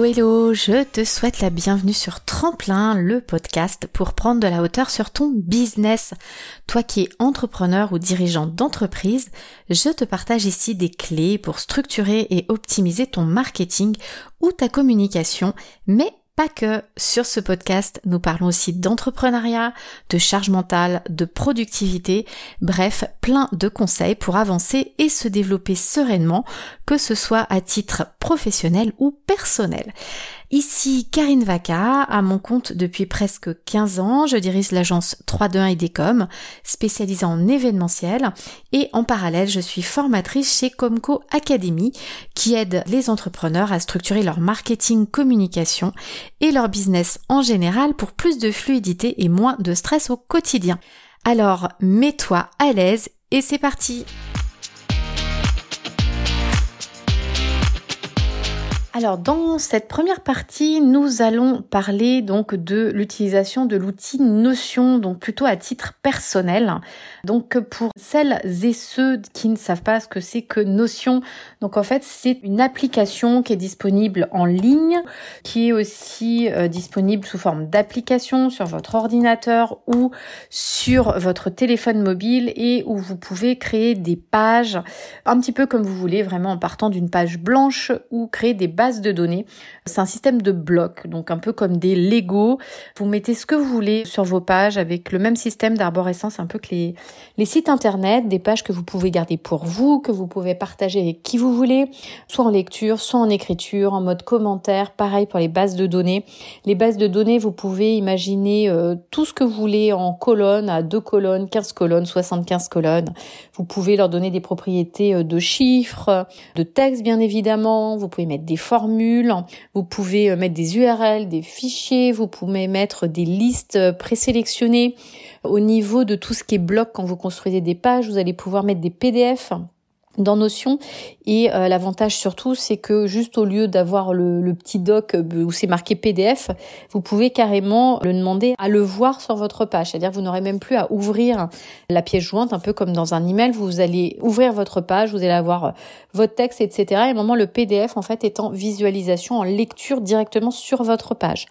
Hello hello, je te souhaite la bienvenue sur Tremplin, le podcast pour prendre de la hauteur sur ton business. Toi qui es entrepreneur ou dirigeant d'entreprise, je te partage ici des clés pour structurer et optimiser ton marketing ou ta communication, mais pas que. Sur ce podcast, nous parlons aussi d'entrepreneuriat, de charge mentale, de productivité, bref, plein de conseils pour avancer et se développer sereinement, que ce soit à titre professionnel ou personnel. Ici Karine Vaca, à mon compte depuis presque 15 ans, je dirige l'agence 321 IDECOM, spécialisée en événementiel, et en parallèle, je suis formatrice chez Comco Academy, qui aide les entrepreneurs à structurer leur marketing communication et leur business en général pour plus de fluidité et moins de stress au quotidien. Alors, mets-toi à l'aise et c'est parti! Alors dans cette première partie, nous allons parler donc de l'utilisation de l'outil Notion, donc plutôt à titre personnel. Donc pour celles et ceux qui ne savent pas ce que c'est que Notion, donc en fait c'est une application qui est disponible en ligne, qui est aussi euh, disponible sous forme d'application sur votre ordinateur ou sur votre téléphone mobile et où vous pouvez créer des pages un petit peu comme vous voulez, vraiment en partant d'une page blanche ou créer des de données. C'est un système de blocs, donc un peu comme des Lego. Vous mettez ce que vous voulez sur vos pages avec le même système d'arborescence, un peu que les, les sites internet, des pages que vous pouvez garder pour vous, que vous pouvez partager avec qui vous voulez, soit en lecture, soit en écriture, en mode commentaire. Pareil pour les bases de données. Les bases de données, vous pouvez imaginer euh, tout ce que vous voulez en colonnes, à deux colonnes, 15 colonnes, 75 colonnes. Vous pouvez leur donner des propriétés euh, de chiffres, de texte bien évidemment. Vous pouvez mettre des formules, vous pouvez euh, mettre des URL, des fichiers, vous pouvez mettre des listes euh, présélectionnées. Au niveau de tout ce qui est bloc, quand vous construisez des pages, vous allez pouvoir mettre des PDF dans Notion. Et euh, l'avantage surtout, c'est que juste au lieu d'avoir le, le, petit doc euh, où c'est marqué PDF, vous pouvez carrément le demander à le voir sur votre page. C'est-à-dire vous n'aurez même plus à ouvrir la pièce jointe, un peu comme dans un email. Vous allez ouvrir votre page, vous allez avoir euh, votre texte, etc. Et un moment, le PDF, en fait, est en visualisation, en lecture directement sur votre page.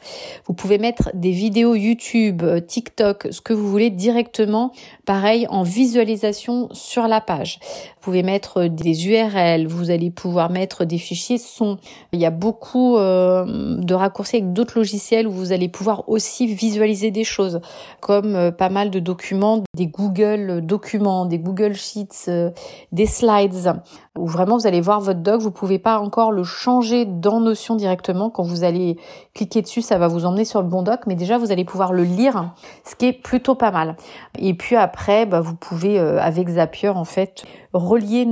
Vous pouvez mettre des vidéos YouTube, TikTok, ce que vous voulez directement, pareil, en visualisation sur la page. Vous pouvez mettre des URL, vous allez pouvoir mettre des fichiers son. Il y a beaucoup euh, de raccourcis avec d'autres logiciels où vous allez pouvoir aussi visualiser des choses, comme euh, pas mal de documents, des Google documents, des Google Sheets, euh, des slides, où vraiment vous allez voir votre doc, vous pouvez pas encore le changer dans Notion directement. Quand vous allez cliquer dessus, ça va vous emmener sur le bon doc, mais déjà vous allez pouvoir le lire, ce qui est plutôt pas mal. Et puis après, bah, vous pouvez avec Zapier en fait relier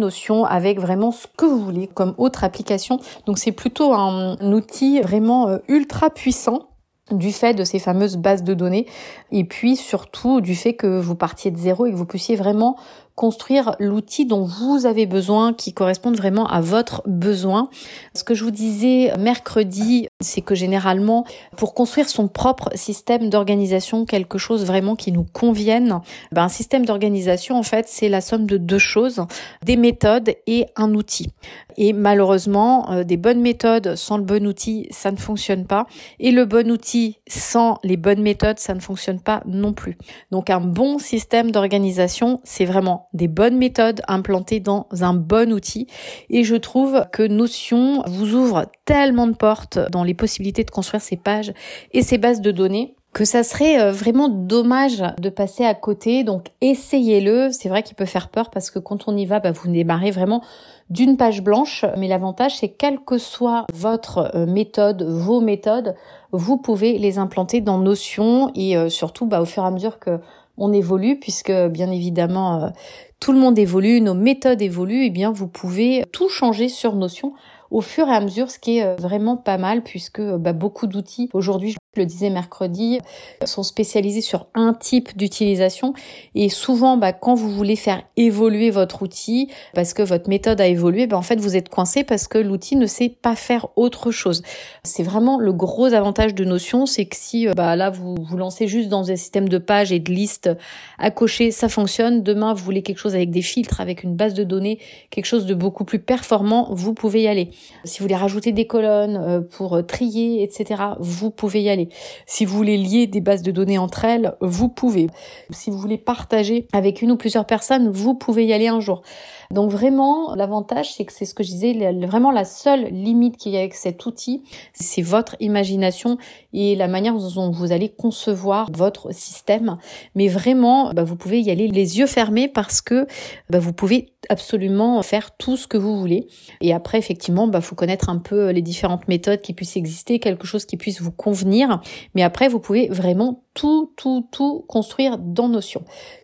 Avec vraiment ce que vous voulez comme autre application. Donc c'est plutôt un, outil vraiment euh, ultra puissant du fait de ces fameuses bases de données et puis surtout du fait que vous partiez de zéro et que vous puissiez vraiment construire l'outil dont vous avez besoin, qui corresponde vraiment à votre besoin. Ce que je vous disais mercredi, c'est que généralement, pour construire son propre système d'organisation, quelque chose vraiment qui nous convienne, ben, un système d'organisation, en fait, c'est la somme de deux choses, des méthodes et un outil. Et malheureusement, euh, des bonnes méthodes sans le bon outil, ça ne fonctionne pas. Et le bon outil sans les bonnes méthodes, ça ne fonctionne pas non plus. Donc un bon système d'organisation, c'est vraiment des bonnes méthodes implantées dans un bon outil. Et je trouve que Notion vous ouvre tellement de portes dans les possibilités de construire ces pages et ces bases de données que ça serait euh, vraiment dommage de passer à côté. Donc essayez-le. C'est vrai qu'il peut faire peur parce que quand on y va, bah, vous démarrez vraiment d'une page blanche. Mais l'avantage, c'est quelle que soit votre euh, méthode, vos méthodes, vous pouvez les implanter dans Notion et euh, surtout bah, au fur et à mesure que on évolue puisque bien évidemment tout le monde évolue, nos méthodes évoluent, et eh bien vous pouvez tout changer sur Notion au fur et à mesure, ce qui est euh, vraiment pas mal puisque bah, beaucoup d'outils aujourd'hui, je le disais mercredi, sont spécialisés sur un type d'utilisation et souvent bah, quand vous voulez faire évoluer votre outil parce que votre méthode a évolué, bah, en fait vous êtes coincé parce que l'outil ne sait pas faire autre chose. C'est vraiment le gros avantage de Notion, c'est que si euh, là vous vous lancez juste dans un système de pages et de listes à cocher, ça fonctionne. Demain vous voulez quelque chose avec des filtres, avec une base de données, quelque chose de beaucoup plus performant, vous pouvez y aller. Si vous voulez rajouter des colonnes pour trier, etc., vous pouvez y aller. Si vous voulez lier des bases de données entre elles, vous pouvez. Si vous voulez partager avec une ou plusieurs personnes, vous pouvez y aller un jour. Donc vraiment, l'avantage, c'est que c'est ce que je disais, vraiment la seule limite qu'il y a avec cet outil, c'est votre imagination et la manière dont vous allez concevoir votre système. Mais vraiment, bah, vous pouvez y aller les yeux fermés parce que bah, vous pouvez absolument faire tout ce que vous voulez. Et après, effectivement, bah, faut connaître un peu les différentes méthodes qui puissent exister, quelque chose qui puisse vous convenir. Mais après, vous pouvez vraiment tout, tout, tout construire dans Notion.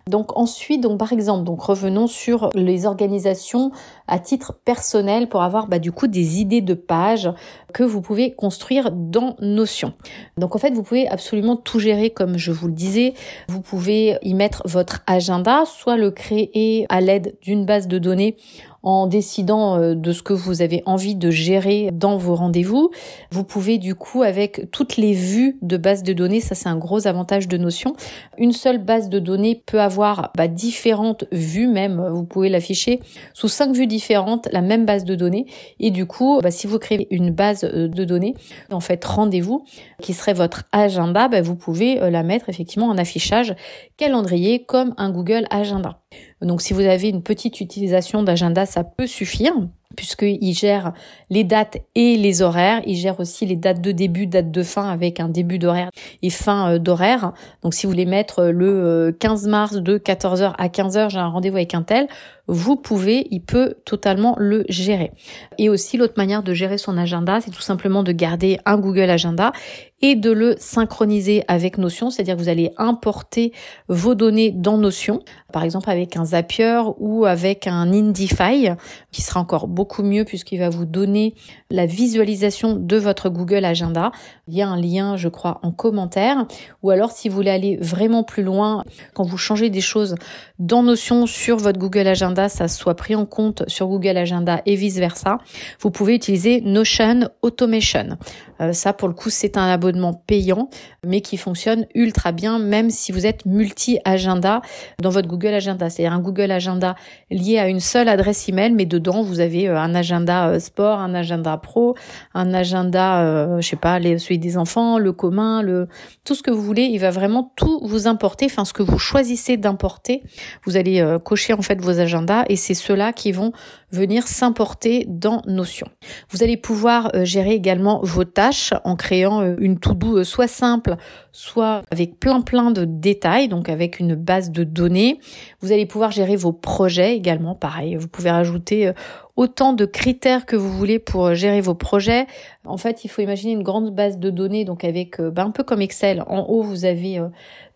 Donc ensuite, donc par exemple, donc revenons sur les organisations à titre personnel pour avoir bah, du coup des idées de pages que vous pouvez construire dans Notion. Donc en fait, vous pouvez absolument tout gérer comme je vous le disais. Vous pouvez y mettre votre agenda, soit le créer à l'aide d'une base de données en décidant euh, de ce que vous avez envie de gérer dans vos rendez-vous. Vous pouvez du coup avec toutes les vues de base de données, ça c'est un gros avantage de Notion. Une seule base de données peut avoir bah, différentes vues même, vous pouvez l'afficher sous cinq vues différentes, la même base de données. Et du coup, bah, si vous créez une base euh, de données, en fait rendez-vous, qui serait votre agenda, bah, vous pouvez euh, la mettre effectivement en affichage calendrier comme un Google Agenda. Donc si vous avez une petite utilisation d'agenda, ça peut suffire puisqu'il gère les dates et les horaires. Il gère aussi les dates de début, dates de fin avec un début d'horaire et fin euh, d'horaire. Donc si vous voulez mettre le 15 euh, mars de 14h à 15h, j'ai un rendez-vous avec un tel, vous pouvez, il peut totalement le gérer. Et aussi l'autre manière de gérer son agenda, c'est tout simplement de garder un Google Agenda et de le synchroniser avec Notion, c'est-à-dire que vous allez importer vos données dans Notion, par exemple avec un Zapier ou avec un Indify, qui sera encore beaucoup mieux puisqu'il va vous donner la visualisation de votre Google Agenda. Il y a un lien, je crois, en commentaire. Ou alors, si vous voulez aller vraiment plus loin, quand vous changez des choses dans Notion sur votre Google Agenda, ça soit pris en compte sur Google Agenda et vice versa, vous pouvez utiliser Notion Automation. Euh, ça, pour le coup, c'est un abonnement payant, mais qui fonctionne ultra bien, même si vous êtes multi-agenda dans votre Google Agenda. C'est-à-dire un Google Agenda lié à une seule adresse email, mais dedans, vous avez euh, un agenda euh, sport, un agenda pro, un agenda, je sais pas, celui des enfants, le commun, le tout ce que vous voulez. Il va vraiment tout vous importer. Enfin, ce que vous choisissez d'importer, vous allez cocher en fait vos agendas, et c'est ceux-là qui vont venir s'importer dans Notion. Vous allez pouvoir gérer également vos tâches en créant euh, une to-do euh, soit simple, soit avec plein plein de détails, donc avec une base de données. Vous allez pouvoir gérer vos projets également, pareil. Vous pouvez rajouter euh, autant de critères que vous voulez pour gérer vos projets. En fait, il faut imaginer une grande base de données, donc avec ben, un peu comme Excel. En haut, vous avez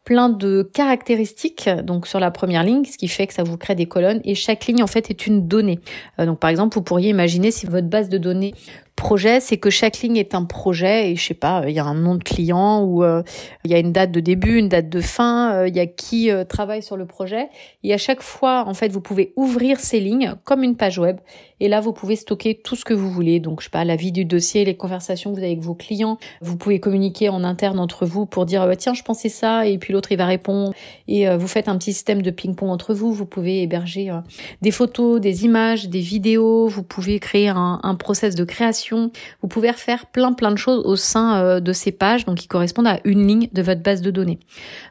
plein de caractéristiques donc sur la première ligne, ce qui fait que ça vous crée des colonnes et chaque ligne en fait est une donnée. Euh, donc par exemple, vous pourriez imaginer si votre base de données projet, c'est que chaque ligne est un projet et je sais pas, il y a un nom de client ou euh, il y a une date de début, une date de fin, euh, il y a qui travaille sur le projet et à chaque fois en fait, vous pouvez ouvrir ces lignes comme une page web et là vous pouvez stocker tout ce que vous voulez. Donc je sais pas, la vie du dossier, les conversations que vous avez avec vos clients, vous pouvez communiquer en interne entre vous pour dire tiens, je pensais ça et puis l'autre il va répondre et euh, vous faites un petit système de ping-pong entre vous. Vous pouvez héberger euh, des photos, des images, des vidéos. Vous pouvez créer un, un, process de création. Vous pouvez refaire plein plein de choses au sein euh, de ces pages, donc qui correspondent à une ligne de votre base de données.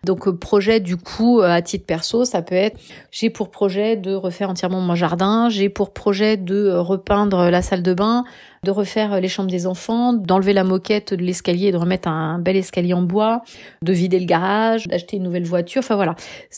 Donc projet du coup à titre perso, ça peut être j'ai pour projet de refaire entièrement mon jardin, j'ai pour projet de repeindre la salle de bain, de refaire les chambres des enfants, d'enlever la moquette de l'escalier de remettre un bel escalier en bois, de vider le garage, d'acheter une nouvelle voiture. Enfin voilà,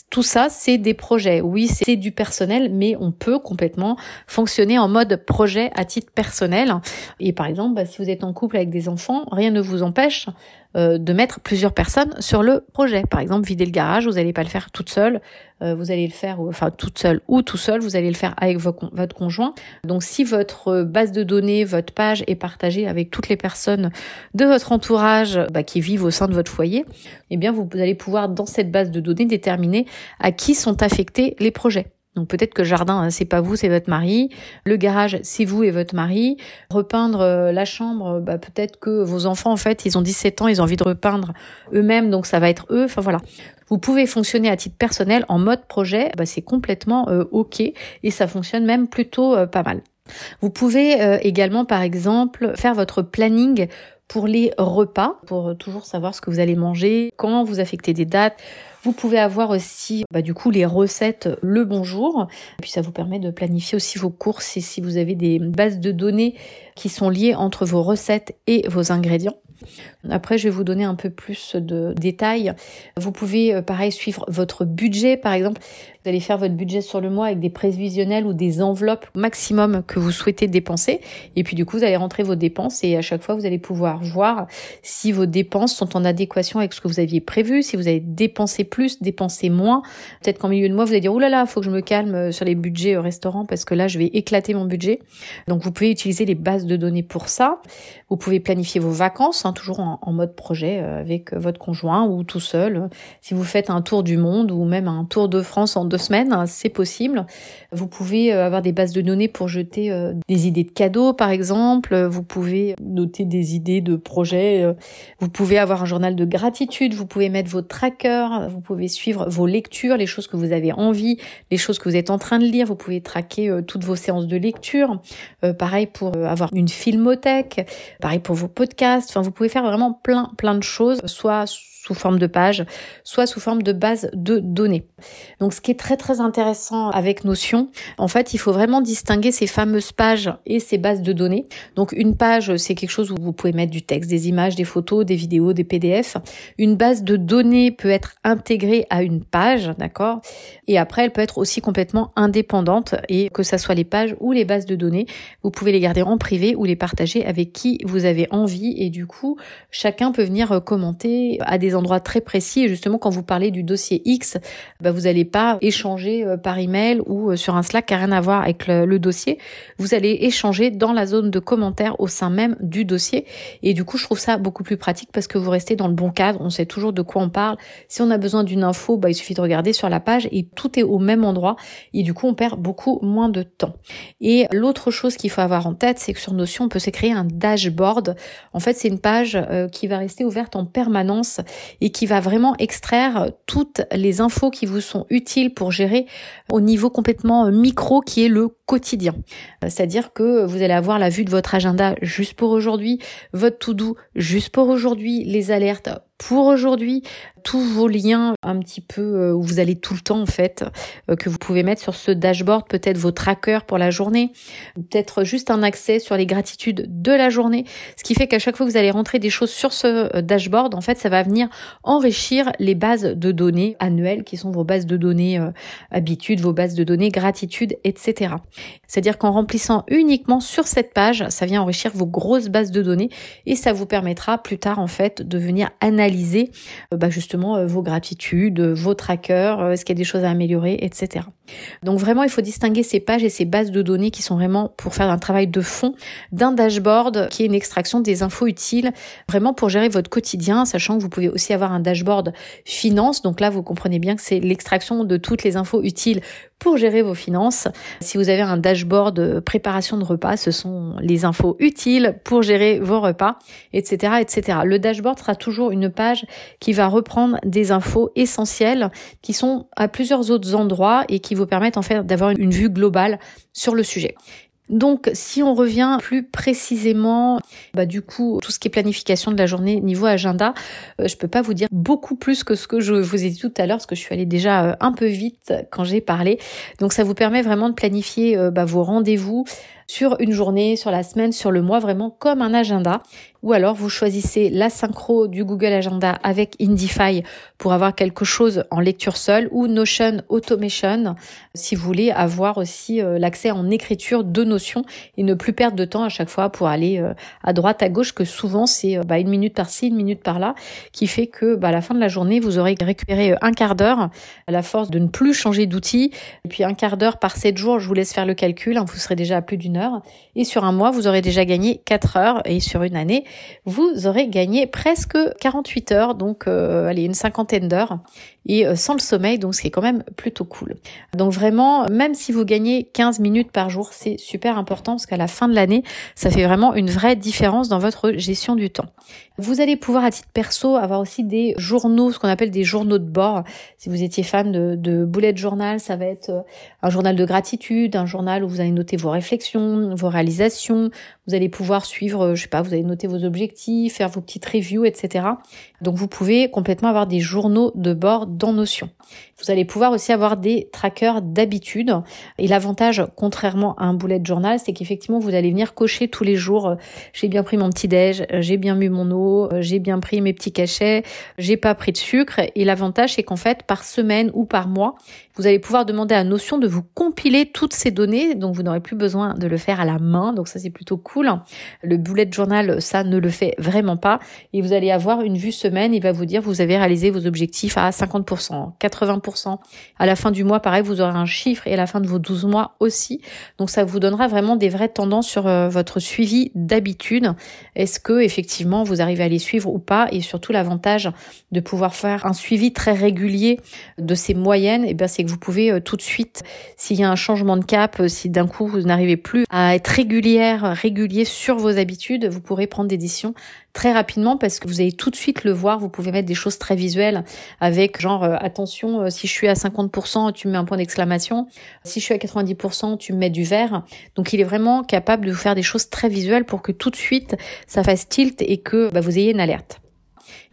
tout ça, c'est des projets. Oui, c'est du personnel, mais on peut complètement fonctionner en mode projet à titre personnel. Et par exemple, bah, si vous êtes en couple avec des enfants, rien ne vous empêche euh, de mettre plusieurs personnes sur le projet. Par exemple, vider le garage, vous n'allez pas le faire toute seule, euh, vous allez le faire, enfin toute seule ou tout seul, vous allez le faire avec votre conjoint. Donc si votre base de données, votre page est partagée avec toutes les personnes de votre entourage bah, qui vivent au sein de votre foyer, eh bien vous allez pouvoir dans cette base de données déterminer à qui sont affectés les projets. Donc peut-être que jardin, hein, c'est pas vous, c'est votre mari. Le garage, c'est vous et votre mari. Repeindre euh, la chambre, bah, peut-être que vos enfants, en fait, ils ont 17 ans, ils ont envie de repeindre eux-mêmes, donc ça va être eux. Enfin voilà. Vous pouvez fonctionner à titre personnel en mode projet, bah, c'est complètement euh, ok et ça fonctionne même plutôt euh, pas mal. Vous pouvez euh, également, par exemple, faire votre planning pour les repas, pour toujours savoir ce que vous allez manger, comment vous affectez des dates. Vous pouvez avoir aussi, bah, du coup, les recettes le bonjour. Et puis, ça vous permet de planifier aussi vos courses et si vous avez des bases de données qui sont liées entre vos recettes et vos ingrédients. Après, je vais vous donner un peu plus de détails. Vous pouvez, euh, pareil, suivre votre budget. Par exemple, vous allez faire votre budget sur le mois avec des prévisionnels ou des enveloppes maximum que vous souhaitez dépenser. Et puis, du coup, vous allez rentrer vos dépenses et à chaque fois, vous allez pouvoir voir si vos dépenses sont en adéquation avec ce que vous aviez prévu, si vous avez dépensé plus, dépensé moins. Peut-être qu'en milieu de mois, vous allez dire, oh là là, faut que je me calme euh, sur les budgets au restaurant parce que là, je vais éclater mon budget. Donc, vous pouvez utiliser les bases de données pour ça. Vous pouvez planifier vos vacances, hein, toujours en, mode projet euh, avec votre conjoint ou tout seul. Si vous faites un tour du monde ou même un tour de France en deux semaines, hein, c'est possible. Vous pouvez euh, avoir des bases de données pour jeter euh, des idées de cadeaux, par exemple. Vous pouvez noter des idées de projets. Vous pouvez avoir un journal de gratitude. Vous pouvez mettre vos trackers. Vous pouvez suivre vos lectures, les choses que vous avez envie, les choses que vous êtes en train de lire. Vous pouvez traquer toutes vos séances de lecture. pareil pour avoir filmothèque. Pareil pour vos podcasts. Enfin, vous pouvez faire vraiment plein, plein de choses, soit sous forme de page, soit sous forme de base de données. Donc ce qui est très très intéressant avec Notion, en fait, il faut vraiment distinguer ces fameuses pages et ces bases de données. Donc une page, c'est quelque chose où vous pouvez mettre du texte, des images, des photos, des vidéos, des PDF. Une base de données peut être intégrée à une page, d'accord? Et après, elle peut être aussi complètement indépendante et que ça soit les pages ou les bases de données, vous pouvez les garder en privé ou les partager avec qui vous avez envie et du coup, chacun peut venir commenter à des très précis. Et justement, quand vous parlez du dossier X, bah, vous n'allez pas échanger euh, par email ou euh, sur un Slack qui n'a rien à voir avec le, dossier. Vous allez échanger dans la zone de commentaires au sein même du dossier. Et du coup, je trouve ça beaucoup plus pratique parce que vous restez dans le bon cadre. On sait toujours de quoi on parle. Si on a besoin d'une info, bah, il suffit de regarder sur la page et tout est au même endroit. Et du coup, on perd beaucoup moins de temps. Et l'autre chose qu'il faut avoir en tête, c'est que sur Notion, on peut se créer un dashboard. En fait, c'est une page euh, qui va rester ouverte en permanence et qui va vraiment extraire toutes les infos qui vous sont utiles pour gérer au niveau complètement micro qui est le quotidien. C'est-à-dire que vous allez avoir la vue de votre agenda juste pour aujourd'hui, votre to-do juste pour aujourd'hui, les alertes pour aujourd'hui, tous vos liens un petit peu euh, où vous allez tout le temps en fait, euh, que vous pouvez mettre sur ce dashboard, peut-être vos trackers pour la journée, peut-être juste un accès sur les gratitudes de la journée, ce qui fait qu'à chaque fois que vous allez rentrer des choses sur ce euh, dashboard, en fait, ça va venir enrichir les bases de données annuelles qui sont vos bases de données habitudes, vos bases de données gratitude, etc. C'est-à-dire qu'en remplissant uniquement sur cette page, ça vient enrichir vos grosses bases de données et ça vous permettra plus tard en fait de venir analyser bah, justement euh, vos gratitudes, vos trackers, euh, est-ce qu'il y a des choses à améliorer, etc. Donc vraiment, il faut distinguer ces pages et ces bases de données qui sont vraiment pour faire un travail de fond d'un dashboard qui est une extraction des infos utiles vraiment pour gérer votre quotidien, sachant que vous pouvez aussi avoir un dashboard finance. Donc là, vous comprenez bien que c'est l'extraction de toutes les infos utiles pour gérer vos finances. Si vous avez un dashboard préparation de repas, ce sont les infos utiles pour gérer vos repas, etc., etc. Le dashboard sera toujours une page qui va reprendre des infos essentielles qui sont à plusieurs autres endroits et qui vous permettent en fait d'avoir une vue globale sur le sujet. Donc, si on revient plus précisément, bah du coup, tout ce qui est planification de la journée niveau agenda, euh, je peux pas vous dire beaucoup plus que ce que je vous ai dit tout à l'heure, parce que je suis allée déjà euh, un peu vite quand j'ai parlé. Donc, ça vous permet vraiment de planifier euh, bah, vos rendez-vous sur une journée, sur la semaine, sur le mois, vraiment comme un agenda. Ou alors vous choisissez la synchro du Google Agenda avec Indify pour avoir quelque chose en lecture seule ou Notion Automation si vous voulez avoir aussi euh, l'accès en écriture de Notion et ne plus perdre de temps à chaque fois pour aller euh, à droite, à gauche, que souvent c'est euh, bah, une minute par-ci, une minute par-là, qui fait que bah, à la fin de la journée, vous aurez récupéré un quart d'heure à la force de ne plus changer d'outil. Et puis un quart d'heure par sept jours, je vous laisse faire le calcul, hein, vous serez déjà à plus d'une Et sur un mois, vous aurez déjà gagné quatre heures. Et sur une année, vous aurez gagné presque 48 heures, donc euh, allez, une cinquantaine d'heures, et euh, sans le sommeil, donc ce qui est quand même plutôt cool. Donc vraiment, même si vous gagnez 15 minutes par jour, c'est super important parce qu'à la fin de l'année, ça fait vraiment une vraie différence dans votre gestion du temps. Vous allez pouvoir à titre perso avoir aussi des journaux, ce qu'on appelle des journaux de bord. Si vous étiez fan de, de bullet journal, ça va être euh, un journal de gratitude, un journal où vous allez noter vos réflexions, vos réalisations. Vous allez pouvoir suivre, je sais pas, vous allez noter vos objectifs, faire vos petites reviews, etc. Donc vous pouvez complètement avoir des journaux de bord dans Notion. Vous allez pouvoir aussi avoir des trackers d'habitude. Et l'avantage, contrairement à un bullet journal, c'est qu'effectivement, vous allez venir cocher tous les jours, euh, j'ai bien pris mon petit déj, euh, j'ai bien bu mon eau, euh, j'ai bien pris mes petits cachets, j'ai pas pris de sucre. Et l'avantage, c'est qu'en fait, par semaine ou par mois, vous allez pouvoir demander à Notion de vous compiler toutes ces données, donc vous n'aurez plus besoin de le faire à la main. Donc ça, c'est plutôt cool. Le bullet journal, ça ne le fait vraiment pas. Et vous allez avoir une vue semaine. Il va vous dire, vous avez réalisé vos objectifs à 50%, 80%. À la fin du mois, pareil, vous aurez un chiffre et à la fin de vos 12 mois aussi. Donc ça vous donnera vraiment des vraies tendances sur euh, votre suivi d'habitude. Est-ce que effectivement vous arrivez à les suivre ou pas? Et surtout l'avantage de pouvoir faire un suivi très régulier de ces moyennes, et eh bien c'est que vous pouvez euh, tout de suite, s'il y a un changement de cap, euh, si d'un coup vous n'arrivez plus à être régulière, régulier sur vos habitudes, vous pourrez prendre des décisions très rapidement parce que vous allez tout de suite le voir. Vous pouvez mettre des choses très visuelles avec genre attention si je suis à 50%, tu me mets un point d'exclamation. Si je suis à 90%, tu me mets du vert. Donc il est vraiment capable de vous faire des choses très visuelles pour que tout de suite ça fasse tilt et que bah, vous ayez une alerte.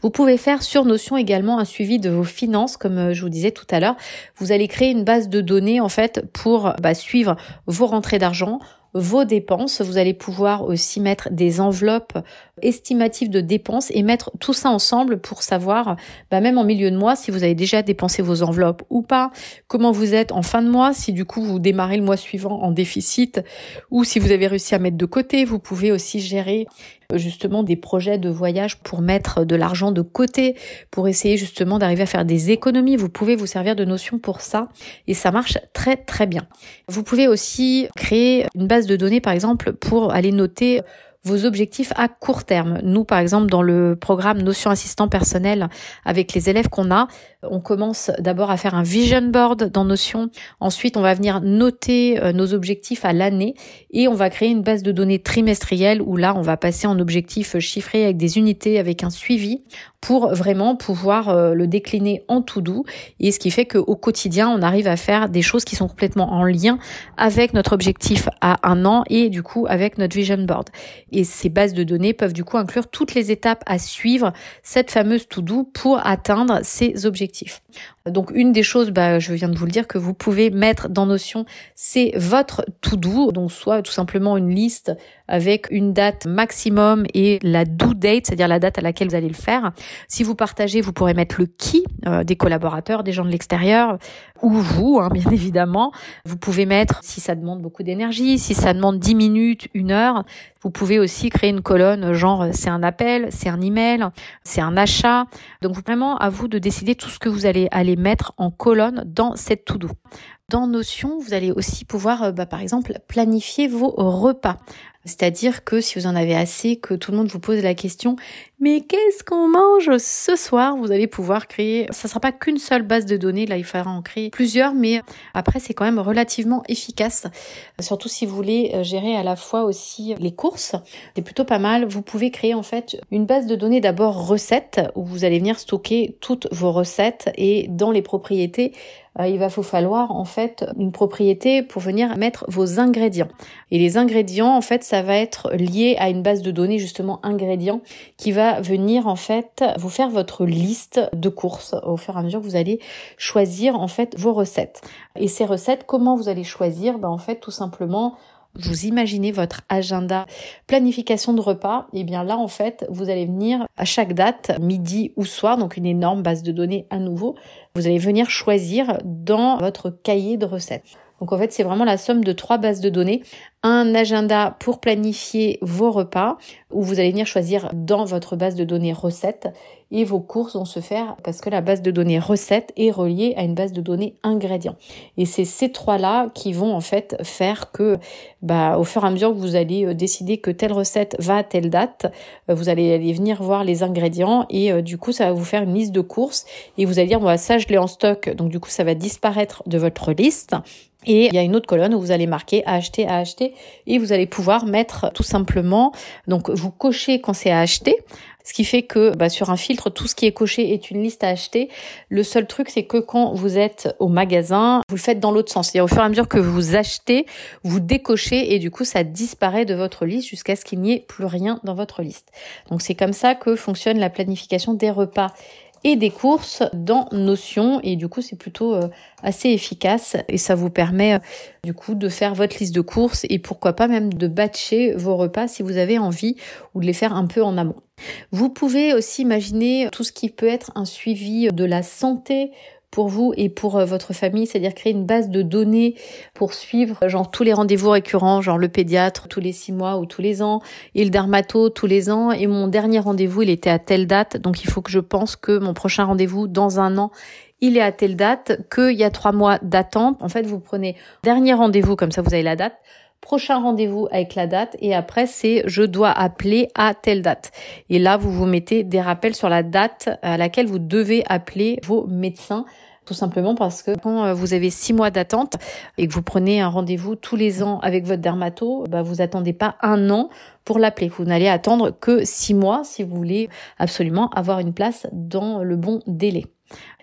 Vous pouvez faire sur Notion également un suivi de vos finances, comme euh, je vous disais tout à l'heure. Vous allez créer une base de données en fait pour bah, suivre vos rentrées d'argent, vos dépenses. Vous allez pouvoir aussi mettre des enveloppes estimatives de dépenses et mettre tout ça ensemble pour savoir, bah même en milieu de mois, si vous avez déjà dépensé vos enveloppes ou pas, comment vous êtes en fin de mois, si du coup vous démarrez le mois suivant en déficit ou si vous avez réussi à mettre de côté. Vous pouvez aussi gérer justement des projets de voyage pour mettre de l'argent de côté, pour essayer justement d'arriver à faire des économies. Vous pouvez vous servir de notions pour ça et ça marche très très bien. Vous pouvez aussi créer une base de données par exemple pour aller noter vos objectifs à court terme. Nous, par exemple, dans le programme Notion Assistant Personnel, avec les élèves qu'on a, on commence d'abord à faire un vision board dans Notion. Ensuite, on va venir noter euh, nos objectifs à l'année et on va créer une base de données trimestrielle où là, on va passer en objectifs chiffrés avec des unités, avec un suivi pour vraiment pouvoir euh, le décliner en tout doux. Et ce qui fait qu'au quotidien, on arrive à faire des choses qui sont complètement en lien avec notre objectif à un an et du coup avec notre vision board. Et ces bases de données peuvent du coup inclure toutes les étapes à suivre, cette fameuse to do pour atteindre ces objectifs. Donc une des choses, bah, je viens de vous le dire, que vous pouvez mettre dans Notion, c'est votre to-do. Donc soit tout simplement une liste avec une date maximum et la due date, c'est-à-dire la date à laquelle vous allez le faire. Si vous partagez, vous pourrez mettre le qui euh, des collaborateurs, des gens de l'extérieur ou vous, hein, bien évidemment. Vous pouvez mettre si ça demande beaucoup d'énergie, si ça demande 10 minutes, une heure. Vous pouvez aussi créer une colonne genre c'est un appel, c'est un email, c'est un achat. Donc vraiment à vous de décider tout ce que vous allez aller mettre en colonne dans cette to-do. Dans Notion, vous allez aussi pouvoir, euh, bah, par exemple, planifier vos repas. C'est-à-dire que si vous en avez assez, que tout le monde vous pose la question, mais qu'est-ce qu'on mange ce soir? Vous allez pouvoir créer, ça sera pas qu'une seule base de données, là il faudra en créer plusieurs, mais après c'est quand même relativement efficace, surtout si vous voulez euh, gérer à la fois aussi les courses, c'est plutôt pas mal. Vous pouvez créer en fait une base de données d'abord recettes, où vous allez venir stocker toutes vos recettes et dans les propriétés, euh, il va vous falloir en fait une propriété pour venir mettre vos ingrédients. Et les ingrédients, en fait, ça va être lié à une base de données justement ingrédients qui va venir en fait vous faire votre liste de courses au fur et à mesure que vous allez choisir en fait vos recettes. Et ces recettes, comment vous allez choisir? Ben, en fait tout simplement vous imaginez votre agenda planification de repas, et eh bien là en fait, vous allez venir à chaque date, midi ou soir, donc une énorme base de données à nouveau, vous allez venir choisir dans votre cahier de recettes. Donc en fait, c'est vraiment la somme de trois bases de données. Un agenda pour planifier vos repas, où vous allez venir choisir dans votre base de données recettes et vos courses vont se faire parce que la base de données recettes est reliée à une base de données ingrédients. Et c'est ces trois-là qui vont en fait faire que, bah, au fur et à mesure que vous allez euh, décider que telle recette va à telle date, euh, vous allez aller venir voir les ingrédients et euh, du coup ça va vous faire une liste de courses et vous allez dire, moi ça je l'ai en stock, donc du coup ça va disparaître de votre liste. Et il y a une autre colonne où vous allez marquer à acheter, à acheter, et vous allez pouvoir mettre tout simplement, donc vous cochez quand c'est à acheter, Ce qui fait que bah, sur un filtre, tout ce qui est coché est une liste à acheter. Le seul truc, c'est que quand vous êtes au magasin, vous le faites dans l'autre sens. C'est-à-dire au fur et à mesure que vous achetez, vous décochez et du coup, ça disparaît de votre liste jusqu'à ce qu'il n'y ait plus rien dans votre liste. Donc c'est comme ça que fonctionne la planification des repas et des courses dans Notion et du coup c'est plutôt euh, assez efficace et ça vous permet euh, du coup de faire votre liste de courses et pourquoi pas même de batcher vos repas si vous avez envie ou de les faire un peu en amont. Vous pouvez aussi imaginer tout ce qui peut être un suivi de la santé pour vous et pour euh, votre famille, c'est-à-dire créer une base de données pour suivre genre tous les rendez-vous récurrents, genre le pédiatre tous les six mois ou tous les ans et le dermato tous les ans et mon dernier rendez-vous il était à telle date donc il faut que je pense que mon prochain rendez-vous dans un an il est à telle date, qu'il y a trois mois d'attente. En fait, vous prenez dernier rendez-vous, comme ça vous avez la date, prochain rendez-vous avec la date et après c'est je dois appeler à telle date. Et là, vous vous mettez des rappels sur la date à laquelle vous devez appeler vos médecins tout simplement parce que quand euh, vous avez six mois d'attente et que vous prenez un rendez-vous tous les ans avec votre dermato, bah vous attendez pas un an pour l'appeler. Vous n'allez attendre que six mois si vous voulez absolument avoir une place dans le bon délai.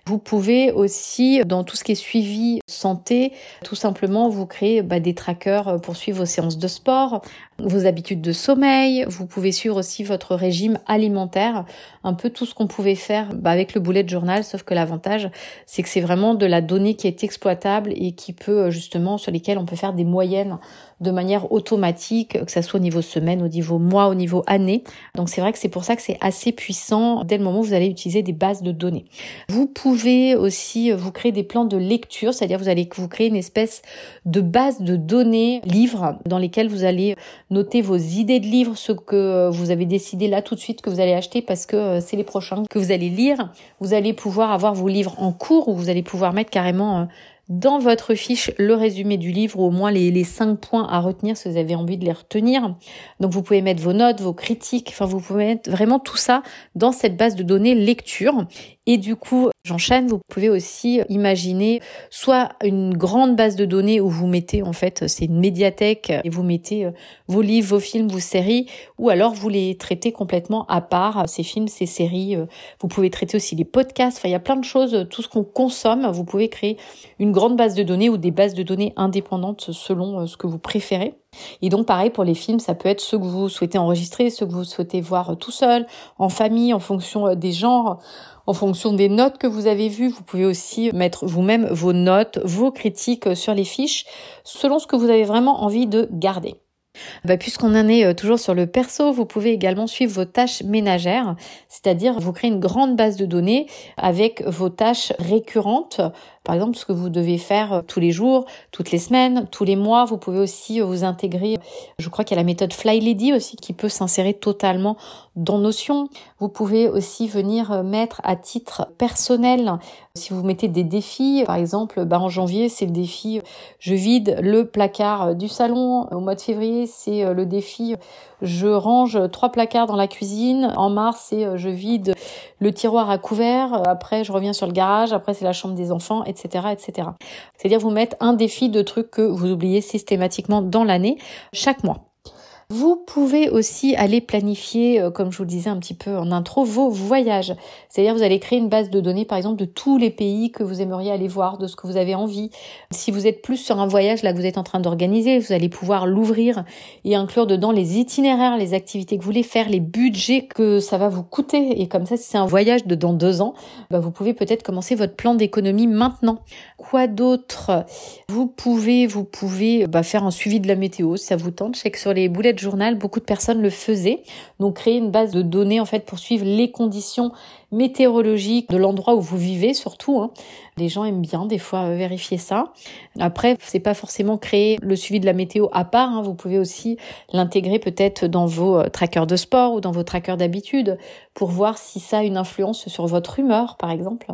Vous pouvez aussi, dans tout ce qui est suivi santé, tout simplement vous créer bah, des trackers pour suivre vos séances de sport, vos habitudes de sommeil. Vous pouvez suivre aussi votre régime alimentaire, un peu tout ce qu'on pouvait faire bah, avec le bullet journal, sauf que l'avantage, c'est que c'est vraiment de la donnée qui est exploitable et qui peut justement sur lesquelles on peut faire des moyennes de manière automatique, que ça soit au niveau semaine, au niveau mois, au niveau année. Donc c'est vrai que c'est pour ça que c'est assez puissant dès le moment où vous allez utiliser des bases de données. Vous pouvez aussi vous créer des plans de lecture, c'est-à-dire vous allez vous créer une espèce de base de données livres dans lesquels vous allez noter vos idées de livres, ce que vous avez décidé là tout de suite que vous allez acheter parce que euh, c'est les prochains que vous allez lire. Vous allez pouvoir avoir vos livres en cours ou vous allez pouvoir mettre carrément euh, dans votre fiche le résumé du livre au moins les, les cinq points à retenir si vous avez envie de les retenir. Donc vous pouvez mettre vos notes, vos critiques, enfin vous pouvez mettre vraiment tout ça dans cette base de données lecture et du coup, j'enchaîne, vous pouvez aussi imaginer soit une grande base de données où vous mettez, en fait, c'est une médiathèque et vous mettez euh, vos livres, vos films, vos séries, ou alors vous les traitez complètement à part, ces films, ces séries. Euh, vous pouvez traiter aussi les podcasts, enfin, il y a plein de choses, tout ce qu'on consomme, vous pouvez créer une grande base de données ou des bases de données indépendantes selon euh, ce que vous préférez. Et donc pareil pour les films, ça peut être ceux que vous souhaitez enregistrer, ceux que vous souhaitez voir tout seul, en famille, en fonction des genres en fonction des notes que vous avez vues. Vous pouvez aussi mettre vous-même vos notes, vos critiques sur les fiches, selon ce que vous avez vraiment envie de garder. Bah, Puisqu'on en est euh, toujours sur le perso, vous pouvez également suivre vos tâches ménagères, c'est-à-dire vous créez une grande base de données avec vos tâches récurrentes par exemple, ce que vous devez faire euh, tous les jours, toutes les semaines, tous les mois. Vous pouvez aussi euh, vous intégrer. Je crois qu'il y a la méthode Fly Lady aussi qui peut s'insérer totalement dans Notion. Vous pouvez aussi venir euh, mettre à titre personnel, si vous mettez des défis, par exemple, bah en janvier, c'est le défi je vide le placard du salon. Au mois de février, c'est le défi je range trois placards dans la cuisine. En mars, c'est je vide le tiroir à couvert. Après, je reviens sur le garage. Après, c'est la chambre des enfants, etc., etc. C'est-à-dire vous mettre un défi de trucs que vous oubliez systématiquement dans l'année, chaque mois. Vous pouvez aussi aller planifier, euh, comme je vous le disais un petit peu en intro, vos voyages. C'est-à-dire vous allez créer une base de données, par exemple, de tous les pays que vous aimeriez aller voir, de ce que vous avez envie. Si vous êtes plus sur un voyage là que vous êtes en train d'organiser, vous allez pouvoir l'ouvrir et inclure dedans les itinéraires, les activités que vous voulez faire, les budgets que ça va vous coûter. Et comme ça, si c'est un voyage de dans deux ans, bah, vous pouvez peut-être commencer votre plan d'économie maintenant. Quoi d'autre? Vous pouvez, vous pouvez bah, faire un suivi de la météo si ça vous tente. Je sais que sur les boulettes journal, beaucoup de personnes le faisaient. Donc créer une base de données en fait pour suivre les conditions météorologiques de l'endroit où vous vivez surtout. Hein. Les gens aiment bien des fois vérifier ça. Après, c'est pas forcément créer le suivi de la météo à part. Hein. Vous pouvez aussi l'intégrer peut-être dans vos euh, trackers de sport ou dans vos trackers d'habitude pour voir si ça a une influence sur votre humeur, par exemple.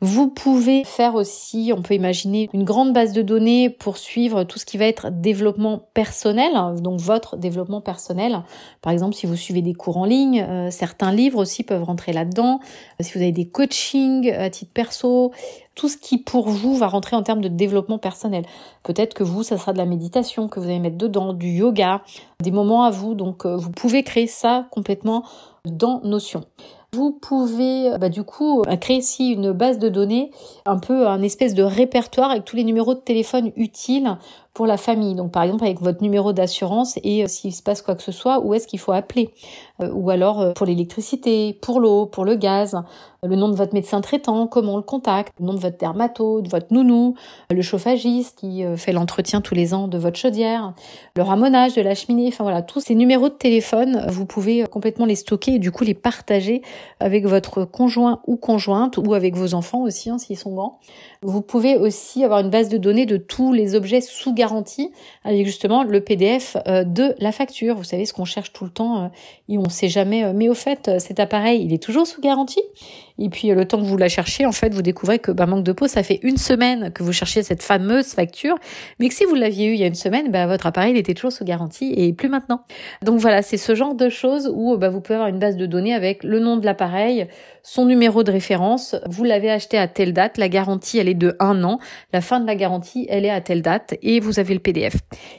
Vous pouvez faire aussi, on peut imaginer, une grande base de données pour suivre tout ce qui va être développement personnel, donc votre développement personnel. Par exemple, si vous suivez des cours en ligne, euh, certains livres aussi peuvent rentrer là-dedans. Si vous avez des coachings à titre perso, tout ce qui pour vous va rentrer en termes de développement personnel. Peut-être que vous, ça sera de la méditation que vous allez mettre dedans, du yoga, des moments à vous. Donc, euh, vous pouvez créer ça complètement dans Notion. Vous pouvez bah, du coup créer ici une base de données, un peu un espèce de répertoire avec tous les numéros de téléphone utiles pour la famille. Donc par exemple avec votre numéro d'assurance et euh, s'il se passe quoi que ce soit, où est-ce qu'il faut appeler? Euh, Ou alors euh, pour l'électricité, pour l'eau, pour le gaz, le nom de votre médecin traitant, comment on le contacte, le nom de votre dermato, de votre nounou, le chauffagiste qui fait l'entretien tous les ans de votre chaudière, le ramonage de la cheminée, enfin voilà, tous ces numéros de téléphone, vous pouvez complètement les stocker et du coup les partager avec votre conjoint ou conjointe ou avec vos enfants aussi hein, s'ils sont grands. Vous pouvez aussi avoir une base de données de tous les objets sous garantie avec justement le PDF euh, de la facture. Vous savez ce qu'on cherche tout le temps euh, et on sait jamais. Euh, mais au fait, cet appareil, il est toujours sous garantie. Et puis le temps que vous la cherchez, en fait, vous découvrez que bah, manque de peau, ça fait une semaine que vous cherchez cette fameuse facture, mais que si vous l'aviez eu il y a une semaine, bah, votre appareil il était toujours sous garantie et plus maintenant. Donc voilà, c'est ce genre de choses où bah, vous pouvez avoir une base de données avec le nom de l'appareil, son numéro de référence, vous l'avez acheté à telle date, la garantie elle est de un an, la fin de la garantie elle est à telle date et vous avez le PDF.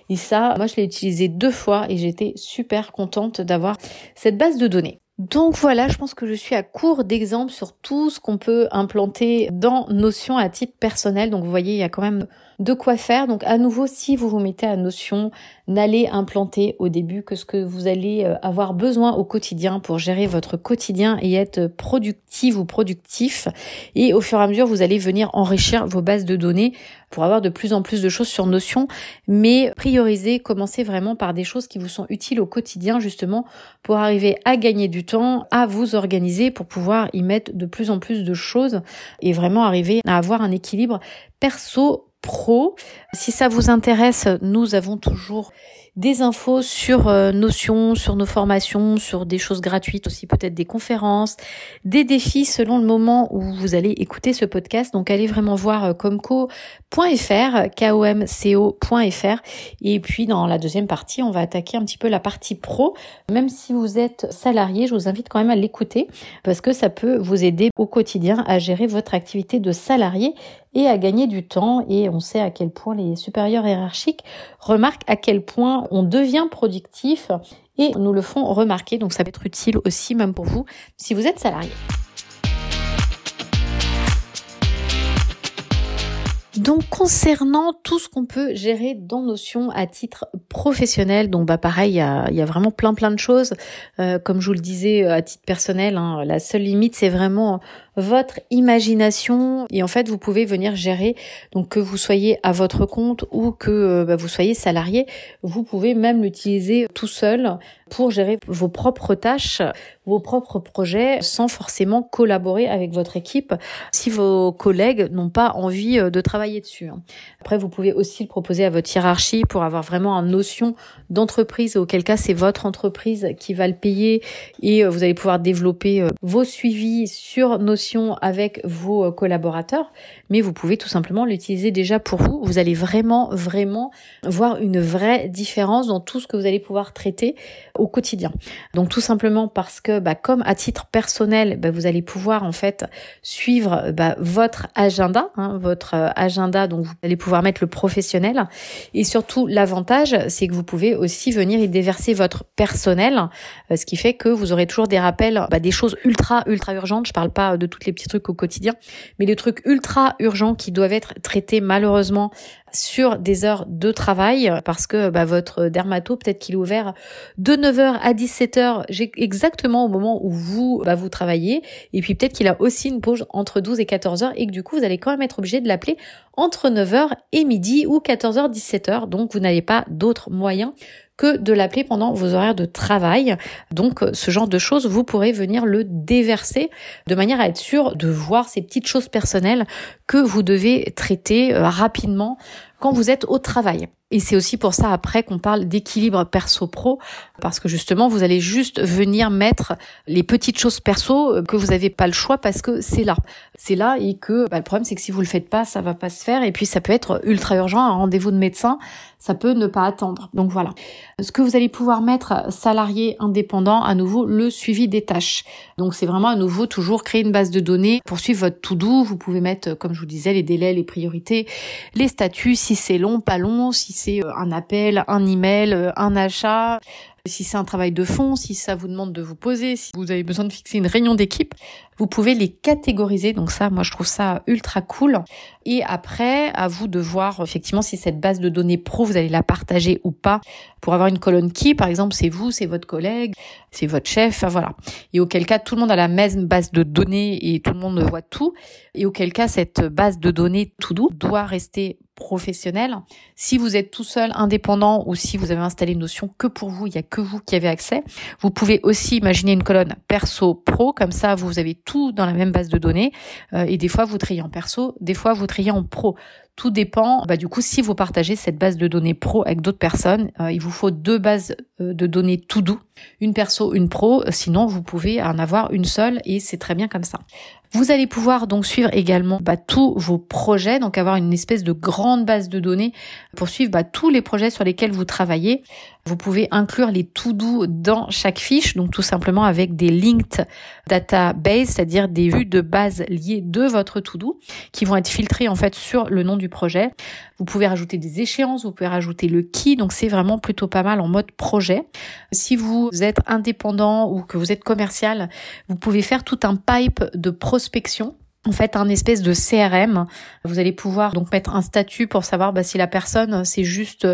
Et ça, moi je l'ai utilisé deux fois et j'étais super contente d'avoir cette base de données. Donc voilà, je pense que je suis à court d'exemples sur tout ce qu'on peut implanter dans Notion à titre personnel. Donc vous voyez, il y a quand même de quoi faire. Donc à nouveau, si vous vous mettez à Notion, n'allez implanter au début que ce que vous allez euh, avoir besoin au quotidien pour gérer votre quotidien et être productive ou productif. Et au fur et à mesure, vous allez venir enrichir vos bases de données pour avoir de plus en plus de choses sur Notion, mais prioriser, commencer vraiment par des choses qui vous sont utiles au quotidien justement pour arriver à gagner du temps, à vous organiser pour pouvoir y mettre de plus en plus de choses et vraiment arriver à avoir un équilibre perso pro. Si ça vous intéresse, nous avons toujours des infos sur euh, Notion, sur nos formations, sur des choses gratuites aussi, peut-être des conférences, des défis selon le moment où vous allez écouter ce podcast. Donc allez vraiment voir euh, comco.fr, komco.fr. Et puis dans la deuxième partie, on va attaquer un petit peu la partie pro. Même si vous êtes salarié, je vous invite quand même à l'écouter parce que ça peut vous aider au quotidien à gérer votre activité de salarié et à gagner du temps. Et on sait à quel point les supérieurs hiérarchiques remarquent à quel point on devient productif et nous le font remarquer. Donc ça peut être utile aussi, même pour vous, si vous êtes salarié. Donc concernant tout ce qu'on peut gérer dans Notion à titre professionnel, donc bah pareil, il y a, vraiment plein plein de choses. Euh, comme je vous le disais à titre personnel, hein, la seule limite c'est vraiment votre imagination et en fait vous pouvez venir gérer donc que vous soyez à votre compte ou que euh, bah, vous soyez salarié vous pouvez même l'utiliser tout seul pour gérer vos propres tâches vos propres projets sans forcément collaborer avec votre équipe si vos collègues n'ont pas envie euh, de travailler dessus. Hein. Après, vous pouvez aussi le proposer à votre hiérarchie pour avoir vraiment une notion d'entreprise, auquel cas c'est votre entreprise qui va le payer et euh, vous allez pouvoir développer vos suivis sur Notion avec vos euh, collaborateurs, mais vous pouvez tout simplement l'utiliser déjà pour vous. Vous allez vraiment, vraiment voir une vraie différence dans tout ce que vous allez pouvoir traiter au quotidien. Donc tout simplement parce que, bah, comme à titre personnel, bah, vous allez pouvoir en fait suivre bah, votre agenda, hein, votre euh, agenda. Donc vous allez pouvoir mettre le professionnel et surtout l'avantage, c'est que vous pouvez aussi venir y déverser votre personnel, euh, ce qui fait que vous aurez toujours des rappels, bah, des choses ultra ultra urgentes. Je parle pas de tout les petits trucs au quotidien, mais des trucs ultra urgents qui doivent être traités malheureusement sur des heures de travail parce que bah, votre dermato peut-être qu'il est ouvert de 9h à 17h exactement au moment où vous bah, vous travaillez. Et puis peut-être qu'il a aussi une pause entre 12 et 14h et que du coup vous allez quand même être obligé de l'appeler entre 9h et midi ou 14h 17h donc vous n'avez pas d'autre moyen que de l'appeler pendant vos horaires de travail. Donc ce genre de choses, vous pourrez venir le déverser de manière à être sûr de voir ces petites choses personnelles que vous devez traiter euh, rapidement quand vous êtes au travail. Et c'est aussi pour ça après qu'on parle d'équilibre perso-pro, parce que justement vous allez juste venir mettre les petites choses perso euh, que vous n'avez pas le choix parce que c'est là, c'est là et que bah, le problème c'est que si vous le faites pas, ça va pas se faire et puis ça peut être ultra urgent, un rendez-vous de médecin, ça peut ne pas attendre. Donc voilà. Ce que vous allez pouvoir mettre salarié indépendant, à nouveau le suivi des tâches. Donc c'est vraiment à nouveau toujours créer une base de données pour suivre votre to-do. Vous pouvez mettre, comme je vous disais, les délais, les priorités, les statuts, si c'est long, pas long, si c'est euh, un appel, un email, euh, un achat, Si c'est un travail de fond, si ça vous demande de vous poser, si vous avez besoin de fixer une réunion d'équipe, vous pouvez les catégoriser. Donc ça, moi, je trouve ça ultra cool. Et après, à vous de voir effectivement si cette base de données pro, vous allez la partager ou pas. Pour avoir une colonne qui, par exemple, c'est vous, c'est votre collègue, c'est votre chef, enfin voilà. Et auquel cas, tout le monde a la même base de données et tout le monde voit tout. Et auquel cas, cette base de données tout doux doit rester professionnel. Si vous êtes tout seul, indépendant, ou si vous avez installé une notion que pour vous, il n'y a que vous qui avez accès, vous pouvez aussi imaginer une colonne perso pro, comme ça vous avez tout dans la même base de données, euh, et des fois vous triez en perso, des fois vous triez en pro. Tout dépend, bah, du coup, si vous partagez cette base de données pro avec d'autres personnes, euh, il vous faut deux bases euh, de données tout doux, une perso, une pro, sinon vous pouvez en avoir une seule et c'est très bien comme ça. Vous allez pouvoir donc suivre également bah, tous vos projets, donc avoir une espèce de grande base de données pour suivre bah, tous les projets sur lesquels vous travaillez. Vous pouvez inclure les to-do dans chaque fiche, donc tout simplement avec des linked database, c'est-à-dire des vues de base liées de votre to-do qui vont être filtrées en fait sur le nom du projet. Vous pouvez rajouter des échéances, vous pouvez rajouter le qui, donc c'est vraiment plutôt pas mal en mode projet. Si vous êtes indépendant ou que vous êtes commercial, vous pouvez faire tout un pipe de prospection en fait un espèce de CRM. Vous allez pouvoir donc mettre un statut pour savoir bah, si la personne c'est juste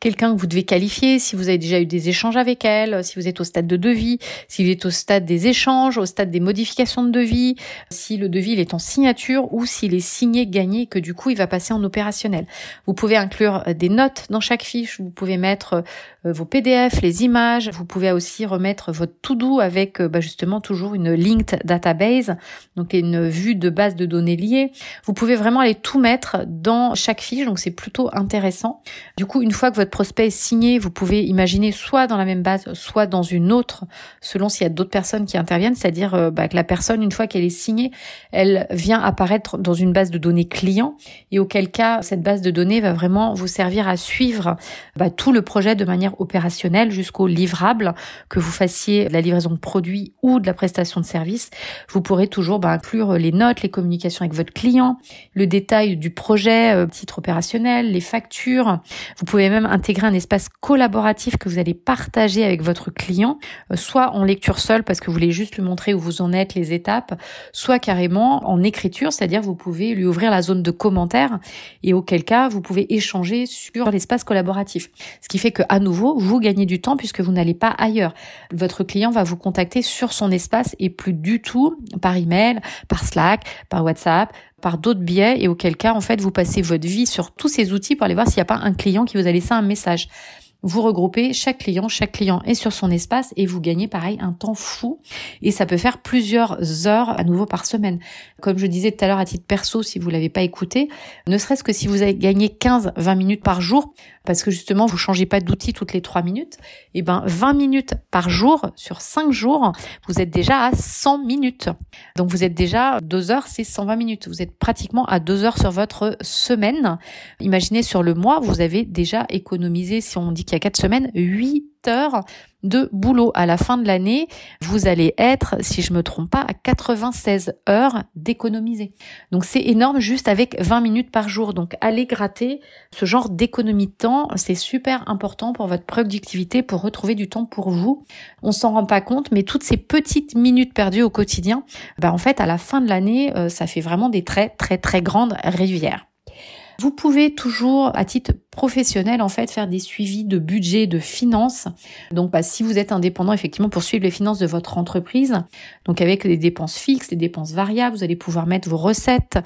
quelqu'un que vous devez qualifier, si vous avez déjà eu des échanges avec elle, si vous êtes au stade de devis, si vous êtes au stade des échanges, au stade des modifications de devis, si le devis il est en signature ou s'il est signé, gagné, que du coup il va passer en opérationnel. Vous pouvez inclure des notes dans chaque fiche, vous pouvez mettre euh, vos PDF, les images, vous pouvez aussi remettre votre to-do avec bah, justement toujours une linked database, donc une vue de base de données liées. Vous pouvez vraiment aller tout mettre dans chaque fiche, donc c'est plutôt intéressant. Du coup, une fois que votre prospect est signé, vous pouvez imaginer soit dans la même base, soit dans une autre, selon s'il y a d'autres personnes qui interviennent, c'est-à-dire euh, bah, que la personne, une fois qu'elle est signée, elle vient apparaître dans une base de données client, et auquel cas, cette base de données va vraiment vous servir à suivre bah, tout le projet de manière opérationnelle jusqu'au livrable, que vous fassiez la livraison de produits ou de la prestation de services. Vous pourrez toujours bah, inclure les notes, les communications avec votre client, le détail du projet, euh, titre opérationnel, les factures. Vous pouvez même intégrer un espace collaboratif que vous allez partager avec votre client, euh, soit en lecture seule parce que vous voulez juste lui montrer où vous en êtes, les étapes, soit carrément en écriture, c'est-à-dire vous pouvez lui ouvrir la zone de commentaires et auquel cas vous pouvez échanger sur l'espace collaboratif. Ce qui fait que à nouveau vous gagnez du temps puisque vous n'allez pas ailleurs. Votre client va vous contacter sur son espace et plus du tout par email, par Slack, par WhatsApp, par d'autres biais, et auquel cas, en fait, vous passez votre vie sur tous ces outils pour aller voir s'il n'y a pas un client qui vous a laissé un message vous regroupez chaque client, chaque client est sur son espace et vous gagnez pareil un temps fou et ça peut faire plusieurs heures à nouveau par semaine. Comme je disais tout à l'heure à titre perso, si vous l'avez pas écouté, ne serait-ce que si vous avez gagné 15-20 minutes par jour, parce que justement vous changez pas d'outil toutes les 3 minutes, et eh ben 20 minutes par jour sur 5 jours, vous êtes déjà à 100 minutes. Donc vous êtes déjà 2 heures, c'est 120 minutes. Vous êtes pratiquement à 2 heures sur votre semaine. Imaginez sur le mois, vous avez déjà économisé, si on dit qu'il y a 4 semaines, 8 heures de boulot. À la fin de l'année, vous allez être, si je me trompe pas, à 96 heures d'économiser. Donc c'est énorme juste avec 20 minutes par jour. Donc allez gratter ce genre d'économie de temps. C'est super important pour votre productivité, pour retrouver du temps pour vous. On s'en rend pas compte, mais toutes ces petites minutes perdues au quotidien, bah en fait, à la fin de l'année, euh, ça fait vraiment des très, très, très grandes rivières. Vous pouvez toujours, à titre professionnel, en fait, faire des suivis de budget, de finances. Donc, bah, si vous êtes indépendant, effectivement, pour suivre les finances de votre entreprise, donc avec des dépenses fixes, des dépenses variables, vous allez pouvoir mettre vos recettes,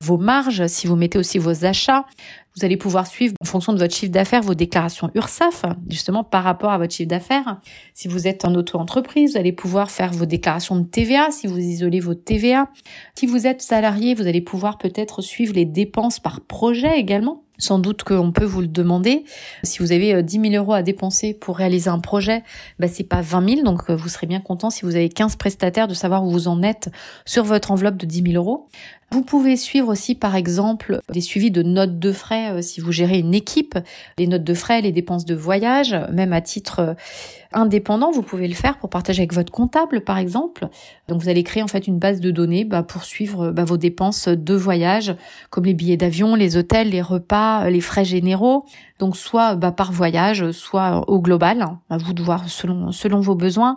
vos marges, si vous mettez aussi vos achats. Vous allez pouvoir suivre en fonction de votre chiffre d'affaires vos déclarations URSAF, justement par rapport à votre chiffre d'affaires. Si vous êtes en auto-entreprise, vous allez pouvoir faire vos déclarations de TVA si vous isolez votre TVA. Si vous êtes salarié, vous allez pouvoir peut-être suivre les dépenses par projet également. Sans doute qu'on peut vous le demander. Si vous avez 10 euh, 000 euros à dépenser pour réaliser un projet, bah, c'est pas 20 000. Donc, euh, vous serez bien content si vous avez 15 prestataires de savoir où vous en êtes sur votre enveloppe de 10 000 euros. Vous pouvez suivre aussi par exemple des suivis de notes de frais euh, si vous gérez une équipe, les notes de frais, les dépenses de voyage, même à titre euh, indépendant, vous pouvez le faire pour partager avec votre comptable par exemple. Donc vous allez créer en fait une base de données bah, pour suivre bah, vos dépenses de voyage, comme les billets d'avion, les hôtels, les repas, les frais généraux. Donc soit bah, par voyage, soit au global, à vous de voir selon selon vos besoins.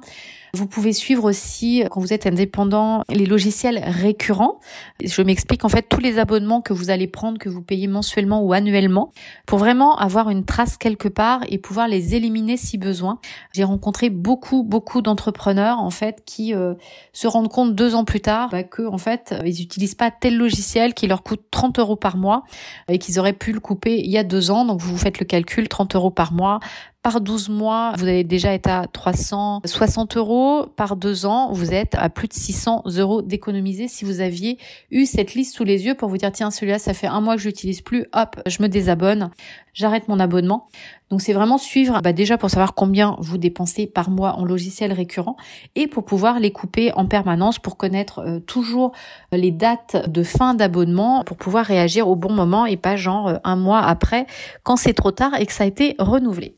Vous pouvez suivre aussi, quand vous êtes indépendant, les logiciels récurrents. Je m'explique en fait tous les abonnements que vous allez prendre, que vous payez mensuellement ou annuellement, pour vraiment avoir une trace quelque part et pouvoir les éliminer si besoin. J'ai rencontré beaucoup, beaucoup d'entrepreneurs en fait qui euh, se rendent compte deux ans plus tard bah, que en fait ils n'utilisent pas tel logiciel qui leur coûte 30 euros par mois et qu'ils auraient pu le couper il y a deux ans. Donc vous faites le calcul, 30 euros par mois par 12 mois, vous avez déjà été à 360 euros. Par deux ans, vous êtes à plus de 600 euros d'économiser si vous aviez eu cette liste sous les yeux pour vous dire, tiens, celui-là, ça fait un mois que je l'utilise plus. Hop, je me désabonne. J'arrête mon abonnement. Donc c'est vraiment suivre bah déjà pour savoir combien vous dépensez par mois en logiciel récurrent et pour pouvoir les couper en permanence pour connaître euh, toujours les dates de fin d'abonnement pour pouvoir réagir au bon moment et pas genre euh, un mois après quand c'est trop tard et que ça a été renouvelé.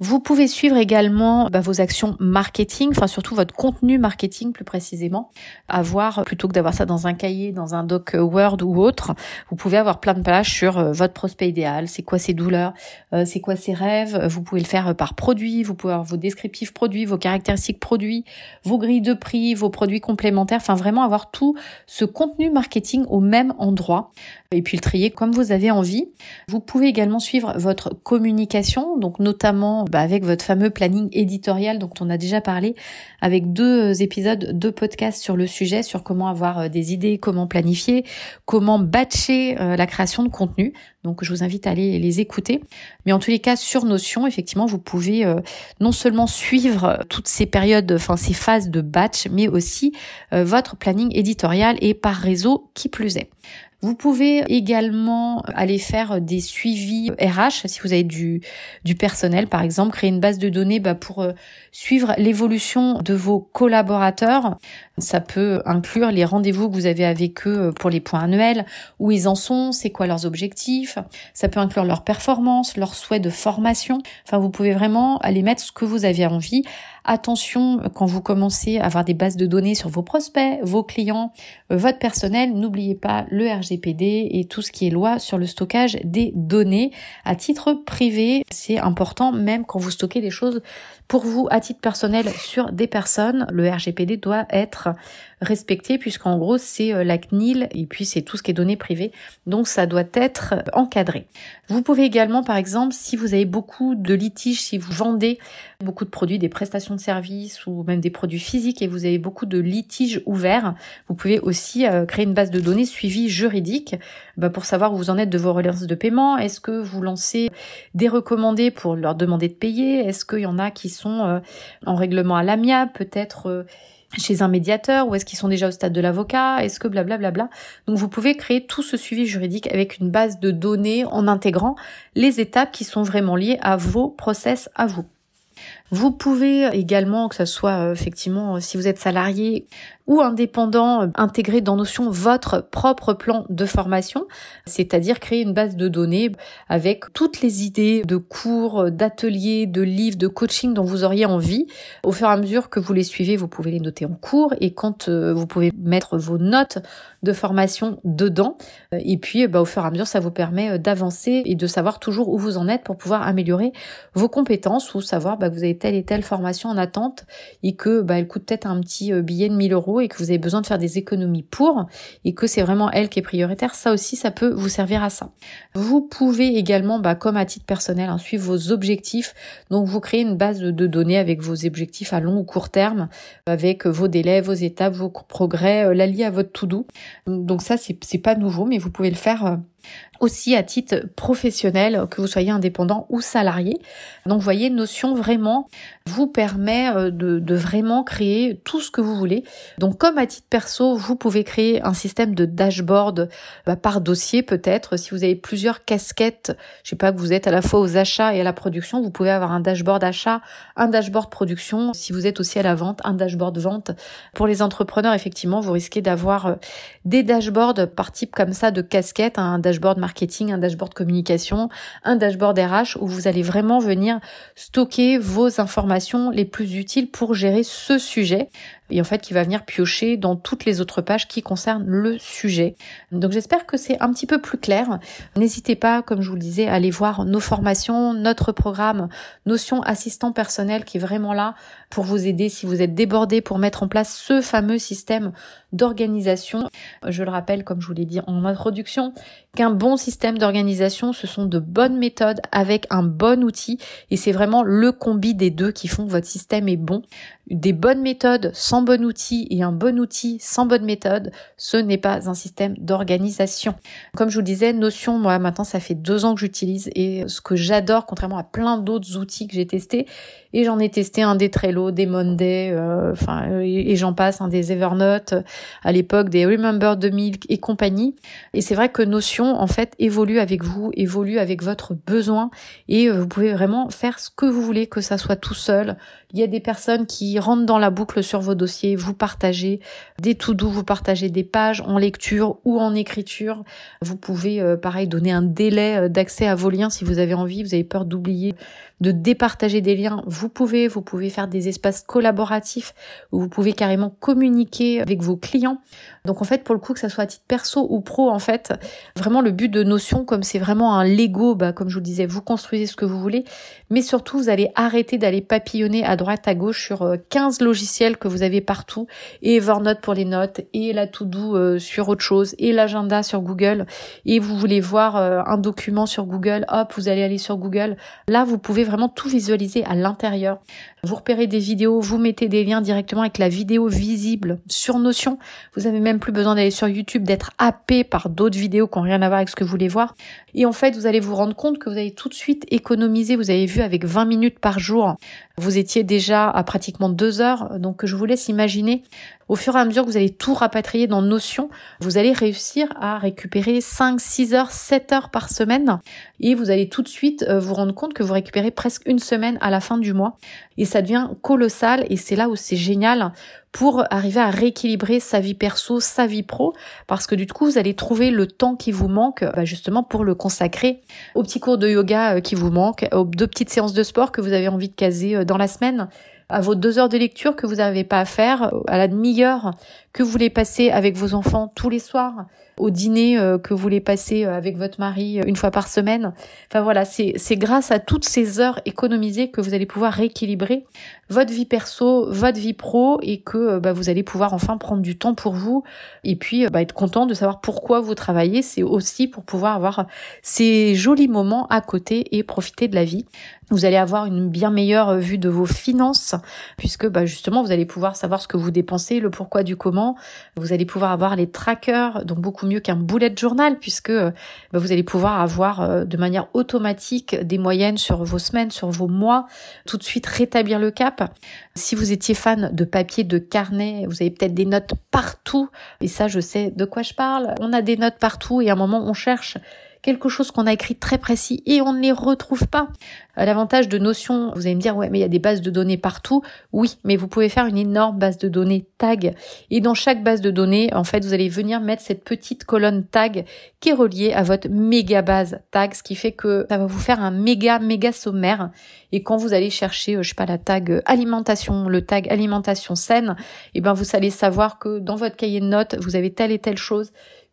Vous pouvez suivre également bah, vos actions marketing, enfin surtout votre contenu marketing plus précisément. Avoir plutôt que d'avoir ça dans un cahier, dans un doc Word ou autre, vous pouvez avoir plein de pages sur euh, votre prospect idéal, c'est quoi ses douleurs, euh, c'est quoi ses rêves? Vous pouvez le faire par produit, vous pouvez avoir vos descriptifs produits, vos caractéristiques produits, vos grilles de prix, vos produits complémentaires. Enfin vraiment avoir tout ce contenu marketing au même endroit et puis le trier comme vous avez envie. Vous pouvez également suivre votre communication, donc notamment bah, avec votre fameux planning éditorial dont on a déjà parlé, avec deux épisodes de podcast sur le sujet, sur comment avoir euh, des idées, comment planifier, comment batcher euh, la création de contenu. Donc je vous invite à aller les écouter. Mais en tous les cas, sur Notion, effectivement, vous pouvez euh, non seulement suivre toutes ces périodes, enfin ces phases de batch, mais aussi votre planning éditorial et par réseau qui plus est. Vous pouvez également aller faire des suivis RH si vous avez du, du personnel, par exemple, créer une base de données bah, pour euh, suivre l'évolution de vos collaborateurs. Ça peut inclure les rendez-vous que vous avez avec eux pour les points annuels, où ils en sont, c'est quoi leurs objectifs. Ça peut inclure leurs performances, leurs souhaits de formation. Enfin, vous pouvez vraiment aller mettre ce que vous avez envie. Attention, quand vous commencez à avoir des bases de données sur vos prospects, vos clients, euh, votre personnel, n'oubliez pas le RGPD et tout ce qui est loi sur le stockage des données à titre privé. C'est important même quand vous stockez des choses pour vous à titre personnel sur des personnes. Le RGPD doit être respecté puisqu'en gros c'est euh, la CNIL et puis c'est tout ce qui est données privées. Donc ça doit être encadré. Vous pouvez également par exemple si vous avez beaucoup de litiges, si vous vendez beaucoup de produits, des prestations de services ou même des produits physiques et vous avez beaucoup de litiges ouverts, vous pouvez aussi euh, créer une base de données suivi juridique bah, pour savoir où vous en êtes de vos relances de paiement. Est-ce que vous lancez des recommandés pour leur demander de payer? Est-ce qu'il y en a qui sont euh, en règlement à l'amiable, peut-être chez un médiateur ou est-ce qu'ils sont déjà au stade de l'avocat Est-ce que blablabla bla, bla, bla. Donc vous pouvez créer tout ce suivi juridique avec une base de données en intégrant les étapes qui sont vraiment liées à vos process à vous. Vous pouvez également, que ce soit euh, effectivement si vous êtes salarié, ou indépendant, euh, intégrer dans Notion votre propre plan de formation, c'est-à-dire créer une base de données avec toutes les idées de cours, euh, d'ateliers, de livres, de coaching dont vous auriez envie. Au fur et à mesure que vous les suivez, vous pouvez les noter en cours et quand euh, vous pouvez mettre vos notes de formation dedans. Et puis, bah, au fur et à mesure, ça vous permet d'avancer et de savoir toujours où vous en êtes pour pouvoir améliorer vos compétences ou savoir bah, que vous avez telle et telle formation en attente et que bah, elle coûte peut-être un petit billet de 1000 euros et que vous avez besoin de faire des économies pour et que c'est vraiment elle qui est prioritaire, ça aussi, ça peut vous servir à ça. Vous pouvez également, bah, comme à titre personnel, hein, suivre vos objectifs. Donc, vous créez une base de données avec vos objectifs à long ou court terme, avec vos délais, vos étapes, vos progrès, euh, la liée à votre to-do. Donc ça, c'est pas nouveau, mais vous pouvez le faire euh, aussi à titre professionnel, que vous soyez indépendant ou salarié. Donc vous voyez, Notion vraiment vous permet euh, de, vraiment créer tout ce que vous voulez. Donc comme à titre perso, vous pouvez créer un système de dashboard bah, par dossier peut-être. Si vous avez plusieurs casquettes, je sais pas que vous êtes à la fois aux achats et à la production, vous pouvez avoir un dashboard achat, un dashboard production. Si vous êtes aussi à la vente, un dashboard vente. Pour les entrepreneurs, effectivement, vous risquez d'avoir euh, des dashboards par type comme ça de casquettes, un dashboard marketing, un dashboard communication, un dashboard RH où vous allez vraiment venir stocker vos informations les plus utiles pour gérer ce sujet et en fait qui va venir piocher dans toutes les autres pages qui concernent le sujet. Donc j'espère que c'est un petit peu plus clair. N'hésitez pas, comme je vous le disais, à aller voir nos formations, notre programme Notion Assistant Personnel qui est vraiment là pour vous aider si vous êtes débordé pour mettre en place ce fameux système d'organisation. Je le rappelle, comme je vous l'ai dit en introduction, qu'un bon système d'organisation, ce sont de bonnes méthodes avec un bon outil et c'est vraiment le combi des deux qui font que votre système est bon. Des bonnes méthodes sans bon outil et un bon outil sans bonne méthode, ce n'est pas un système d'organisation. Comme je vous disais, Notion, moi maintenant ça fait deux ans que j'utilise et ce que j'adore, contrairement à plein d'autres outils que j'ai testés, et j'en ai testé un des Trello, des Monday, euh, enfin et, j'en passe, un des Evernote, à l'époque des Remember 2000 et compagnie. Et c'est vrai que Notion en fait évolue avec vous, évolue avec votre besoin et euh, vous pouvez vraiment faire ce que vous voulez, que ça soit tout seul. Il y a des personnes qui rentrent dans la boucle sur vos dossiers, vous partagez des tout doux, vous partagez des pages en lecture ou en écriture. Vous pouvez euh, pareil donner un délai d'accès à vos liens si vous avez envie, vous avez peur d'oublier de départager des liens, vous pouvez, vous pouvez faire des espaces collaboratifs où vous pouvez carrément communiquer avec vos clients. Donc en fait, pour le coup, que ça soit à titre perso ou pro, en fait, vraiment le but de Notion, comme c'est vraiment un Lego, bah, comme je vous disais, vous construisez ce que vous voulez, mais surtout, vous allez arrêter d'aller papillonner à droite, à gauche sur 15 euh, logiciels que vous avez partout, et Evernote pour les notes, et la To-Do euh, sur autre chose, et l'agenda sur Google, et vous voulez voir euh, un document sur Google, hop, vous allez aller sur Google. Là, vous pouvez vraiment tout visualiser à l'intérieur. Vous repérez des vidéos, vous mettez des liens directement avec la vidéo visible sur Notion. Vous avez même plus besoin d'aller sur YouTube, d'être happé par d'autres vidéos qui n'ont rien à voir avec ce que vous voulez voir. Et en fait, vous allez vous rendre compte que vous allez tout de suite économiser. Vous avez vu avec 20 minutes par jour, vous étiez déjà à pratiquement deux heures. Donc, je vous laisse imaginer au fur et à mesure que vous allez tout rapatrier dans Notion, vous allez réussir à récupérer 5, 6 heures, 7 heures par semaine. Et vous allez tout de suite euh, vous rendre compte que vous récupérez presque une semaine à la fin du mois. Et ça devient colossal. Et c'est là où c'est génial pour arriver à rééquilibrer sa vie perso, sa vie pro, parce que du coup, vous allez trouver le temps qui vous manque bah, justement pour le consacrer aux petits cours de yoga euh, qui vous manquent, aux deux petites séances de sport que vous avez envie de caser euh, dans la semaine, à vos deux heures de lecture que vous n'avez pas à faire, à la demi-heure que vous voulez passer avec vos enfants tous les soirs, au dîner euh, que vous voulez passer euh, avec votre mari euh, une fois par semaine. Enfin voilà, c'est grâce à toutes ces heures économisées que vous allez pouvoir rééquilibrer votre vie perso, votre vie pro et que bah, vous allez pouvoir enfin prendre du temps pour vous et puis bah, être content de savoir pourquoi vous travaillez. C'est aussi pour pouvoir avoir ces jolis moments à côté et profiter de la vie. Vous allez avoir une bien meilleure vue de vos finances puisque bah, justement vous allez pouvoir savoir ce que vous dépensez, le pourquoi du comment. Vous allez pouvoir avoir les trackers, donc beaucoup mieux qu'un bullet journal puisque bah, vous allez pouvoir avoir euh, de manière automatique des moyennes sur vos semaines, sur vos mois, tout de suite rétablir le cap. Si vous étiez fan de papier, de carnet, vous avez peut-être des notes partout et ça je sais de quoi je parle. On a des notes partout et à un moment on cherche quelque chose qu'on a écrit très précis et on ne les retrouve pas. Euh, l'avantage de Notion, vous allez me dire, ouais, mais il y a des bases de données partout. Oui, mais vous pouvez faire une énorme base de données tag. Et dans chaque base de données, en fait, vous allez venir mettre cette petite colonne tag qui est reliée à votre méga base tag, ce qui fait que ça va vous faire un méga, méga sommaire. Et quand vous allez chercher, euh, je sais pas, la tag alimentation, le tag alimentation saine, et eh ben, vous allez savoir que dans votre cahier de notes, vous avez telle et telle chose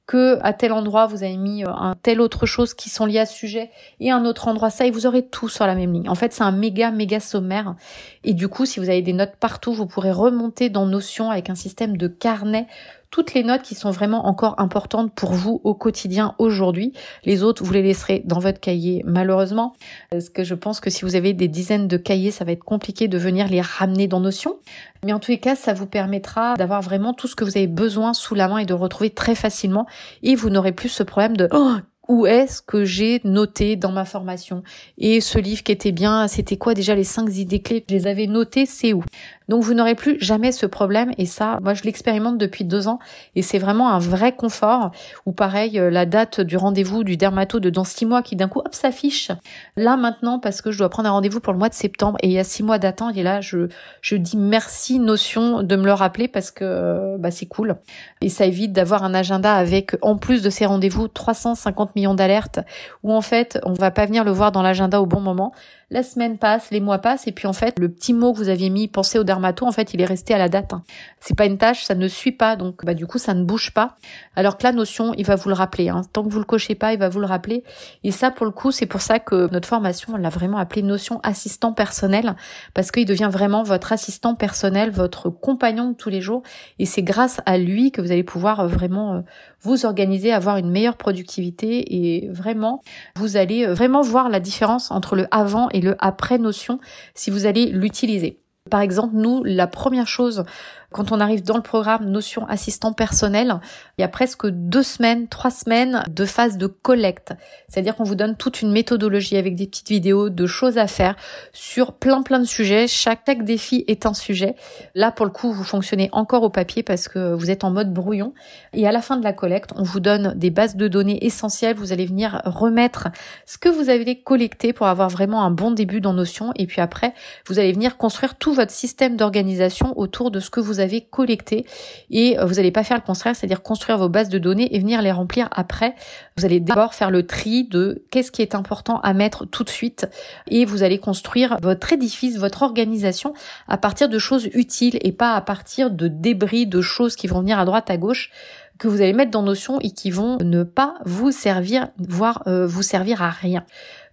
que à tel endroit vous avez mis euh, un tel autre chose qui sont liées à ce sujet et un autre endroit ça et vous aurez tout sur la même ligne. En fait, c'est un méga méga sommaire et du coup, si vous avez des notes partout, vous pourrez remonter dans Notion avec un système de carnet toutes les notes qui sont vraiment encore importantes pour vous au quotidien aujourd'hui. Les autres, vous les laisserez dans votre cahier malheureusement. Parce que je pense que si vous avez des dizaines de cahiers, ça va être compliqué de venir les ramener dans Notion. Mais en tous les cas, ça vous permettra d'avoir vraiment tout ce que vous avez besoin sous la main et de retrouver très facilement. Et vous n'aurez plus ce problème de oh, où est-ce que j'ai noté dans ma formation? Et ce livre qui était bien, c'était quoi déjà? Les cinq idées clés Je les avais notées, c'est où? Donc vous n'aurez plus jamais ce problème. Et ça, moi je l'expérimente depuis deux ans. Et c'est vraiment un vrai confort. Ou pareil, euh, la date du rendez-vous du dermato de dans six mois qui d'un coup hop s'affiche. Là maintenant parce que je dois prendre un rendez-vous pour le mois de septembre. Et il y a six mois d'attente. Et là je je dis merci notion de me le rappeler parce que euh, bah c'est cool. Et ça évite d'avoir un agenda avec en plus de ces rendez-vous 350 millions d'alertes où en fait on va pas venir le voir dans l'agenda au bon moment. La semaine passe, les mois passent, et puis en fait, le petit mot que vous aviez mis, pensez au dermato, en fait, il est resté à la date. Hein. C'est pas une tâche, ça ne suit pas, donc bah du coup, ça ne bouge pas. Alors que la notion, il va vous le rappeler. Hein. Tant que vous le cochez pas, il va vous le rappeler. Et ça, pour le coup, c'est pour ça que notre formation, on l'a vraiment appelé notion assistant personnel, parce qu'il devient vraiment votre assistant personnel, votre compagnon de tous les jours. Et c'est grâce à lui que vous allez pouvoir euh, vraiment euh, vous organiser, avoir une meilleure productivité et vraiment, vous allez euh, vraiment voir la différence entre le avant et le après notion si vous allez l'utiliser. Par exemple, nous, la première chose quand on arrive dans le programme Notion assistant personnel, il y a presque deux semaines, trois semaines de phase de collecte. C'est-à-dire qu'on vous donne toute une méthodologie avec des petites vidéos de choses à faire sur plein plein de sujets. Chaque, défi est un sujet. Là, pour le coup, vous fonctionnez encore au papier parce que vous êtes en mode brouillon. Et à la fin de la collecte, on vous donne des bases de données essentielles. Vous allez venir remettre ce que vous avez collecté pour avoir vraiment un bon début dans Notion. Et puis après, vous allez venir construire tout votre système d'organisation autour de ce que vous avez collecté et euh, vous n'allez pas faire le contraire, c'est-à-dire construire vos bases de données et venir les remplir après. Vous allez d'abord faire le tri de qu'est-ce qui est important à mettre tout de suite et vous allez construire votre édifice, votre organisation à partir de choses utiles et pas à partir de débris, de choses qui vont venir à droite, à gauche que vous allez mettre dans Notion et qui vont ne pas vous servir, voire euh, vous servir à rien.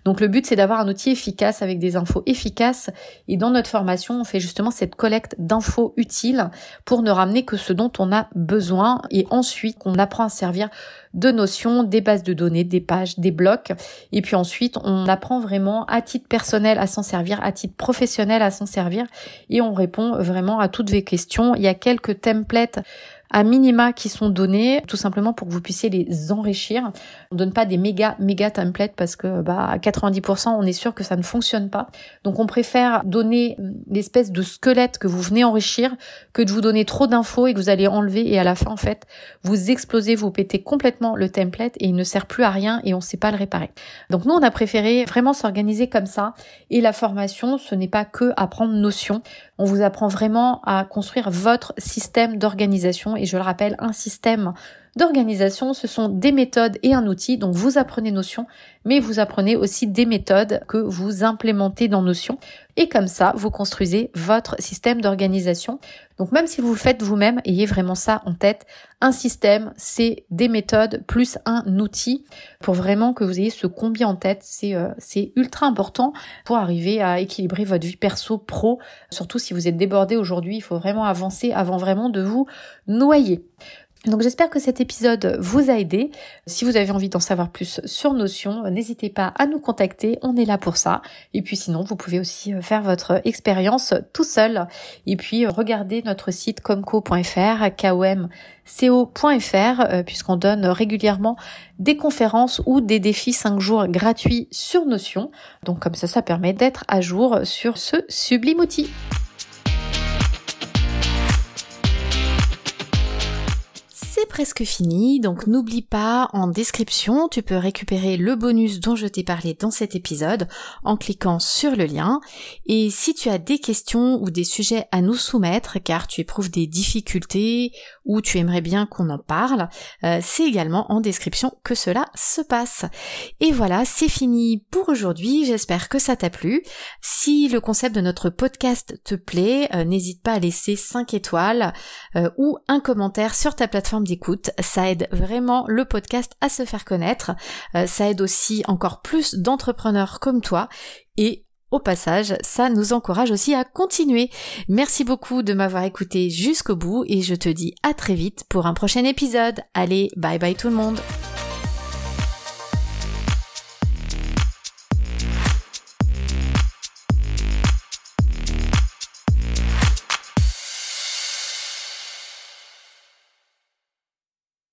Donc le but c'est d'avoir un outil efficace avec des infos efficaces. Et dans notre formation on fait justement cette collecte d'infos utiles pour ne ramener que ce dont on a besoin. Et ensuite on apprend à servir de notions, des bases de données, des pages, des blocs. Et puis ensuite on apprend vraiment à titre personnel à s'en servir, à titre professionnel à s'en servir. Et on répond vraiment à toutes vos questions. Il y a quelques templates à minima qui sont donnés tout simplement pour que vous puissiez les enrichir. On donne pas des méga méga templates parce que bah à 90% on est sûr que ça ne fonctionne pas. Donc on préfère donner l'espèce de squelette que vous venez enrichir que de vous donner trop d'infos et que vous allez enlever et à la fin en fait vous explosez, vous pétez complètement le template et il ne sert plus à rien et on sait pas le réparer. Donc nous on a préféré vraiment s'organiser comme ça et la formation ce n'est pas que apprendre notion. On vous apprend vraiment à construire votre système d'organisation. Et je le rappelle, un système d'organisation, ce sont des méthodes et un outil. Donc vous apprenez Notion, mais vous apprenez aussi des méthodes que vous implémentez dans Notion. Et comme ça, vous construisez votre système d'organisation. Donc même si vous le faites vous-même, ayez vraiment ça en tête. Un système, c'est des méthodes plus un outil pour vraiment que vous ayez ce combi en tête. C'est euh, c'est ultra important pour arriver à équilibrer votre vie perso pro. Surtout si vous êtes débordé aujourd'hui, il faut vraiment avancer avant vraiment de vous noyer. Donc j'espère que cet épisode vous a aidé. Si vous avez envie d'en savoir plus sur Notion, n'hésitez pas à nous contacter, on est là pour ça. Et puis sinon, vous pouvez aussi euh, faire votre expérience tout seul. Et puis euh, regardez notre site comco.fr, komco.fr, euh, puisqu'on donne régulièrement des conférences ou des défis 5 jours gratuits sur Notion. Donc comme ça, ça permet d'être à jour sur ce sublime outil. Presque fini, donc n'oublie pas, en description, tu peux récupérer le bonus dont je t'ai parlé dans cet épisode en cliquant sur le lien. Et si tu as des questions ou des sujets à nous soumettre, car tu éprouves des difficultés ou tu aimerais bien qu'on en parle, euh, c'est également en description que cela se passe. Et voilà, c'est fini pour aujourd'hui, j'espère que ça t'a plu. Si le concept de notre podcast te plaît, euh, n'hésite pas à laisser 5 étoiles euh, ou un commentaire sur ta plateforme d'écoute. Ça aide vraiment le podcast à se faire connaître. Euh, ça aide aussi encore plus d'entrepreneurs comme toi. Et au passage, ça nous encourage aussi à continuer. Merci beaucoup de m'avoir écouté jusqu'au bout et je te dis à très vite pour un prochain épisode. Allez, bye bye tout le monde.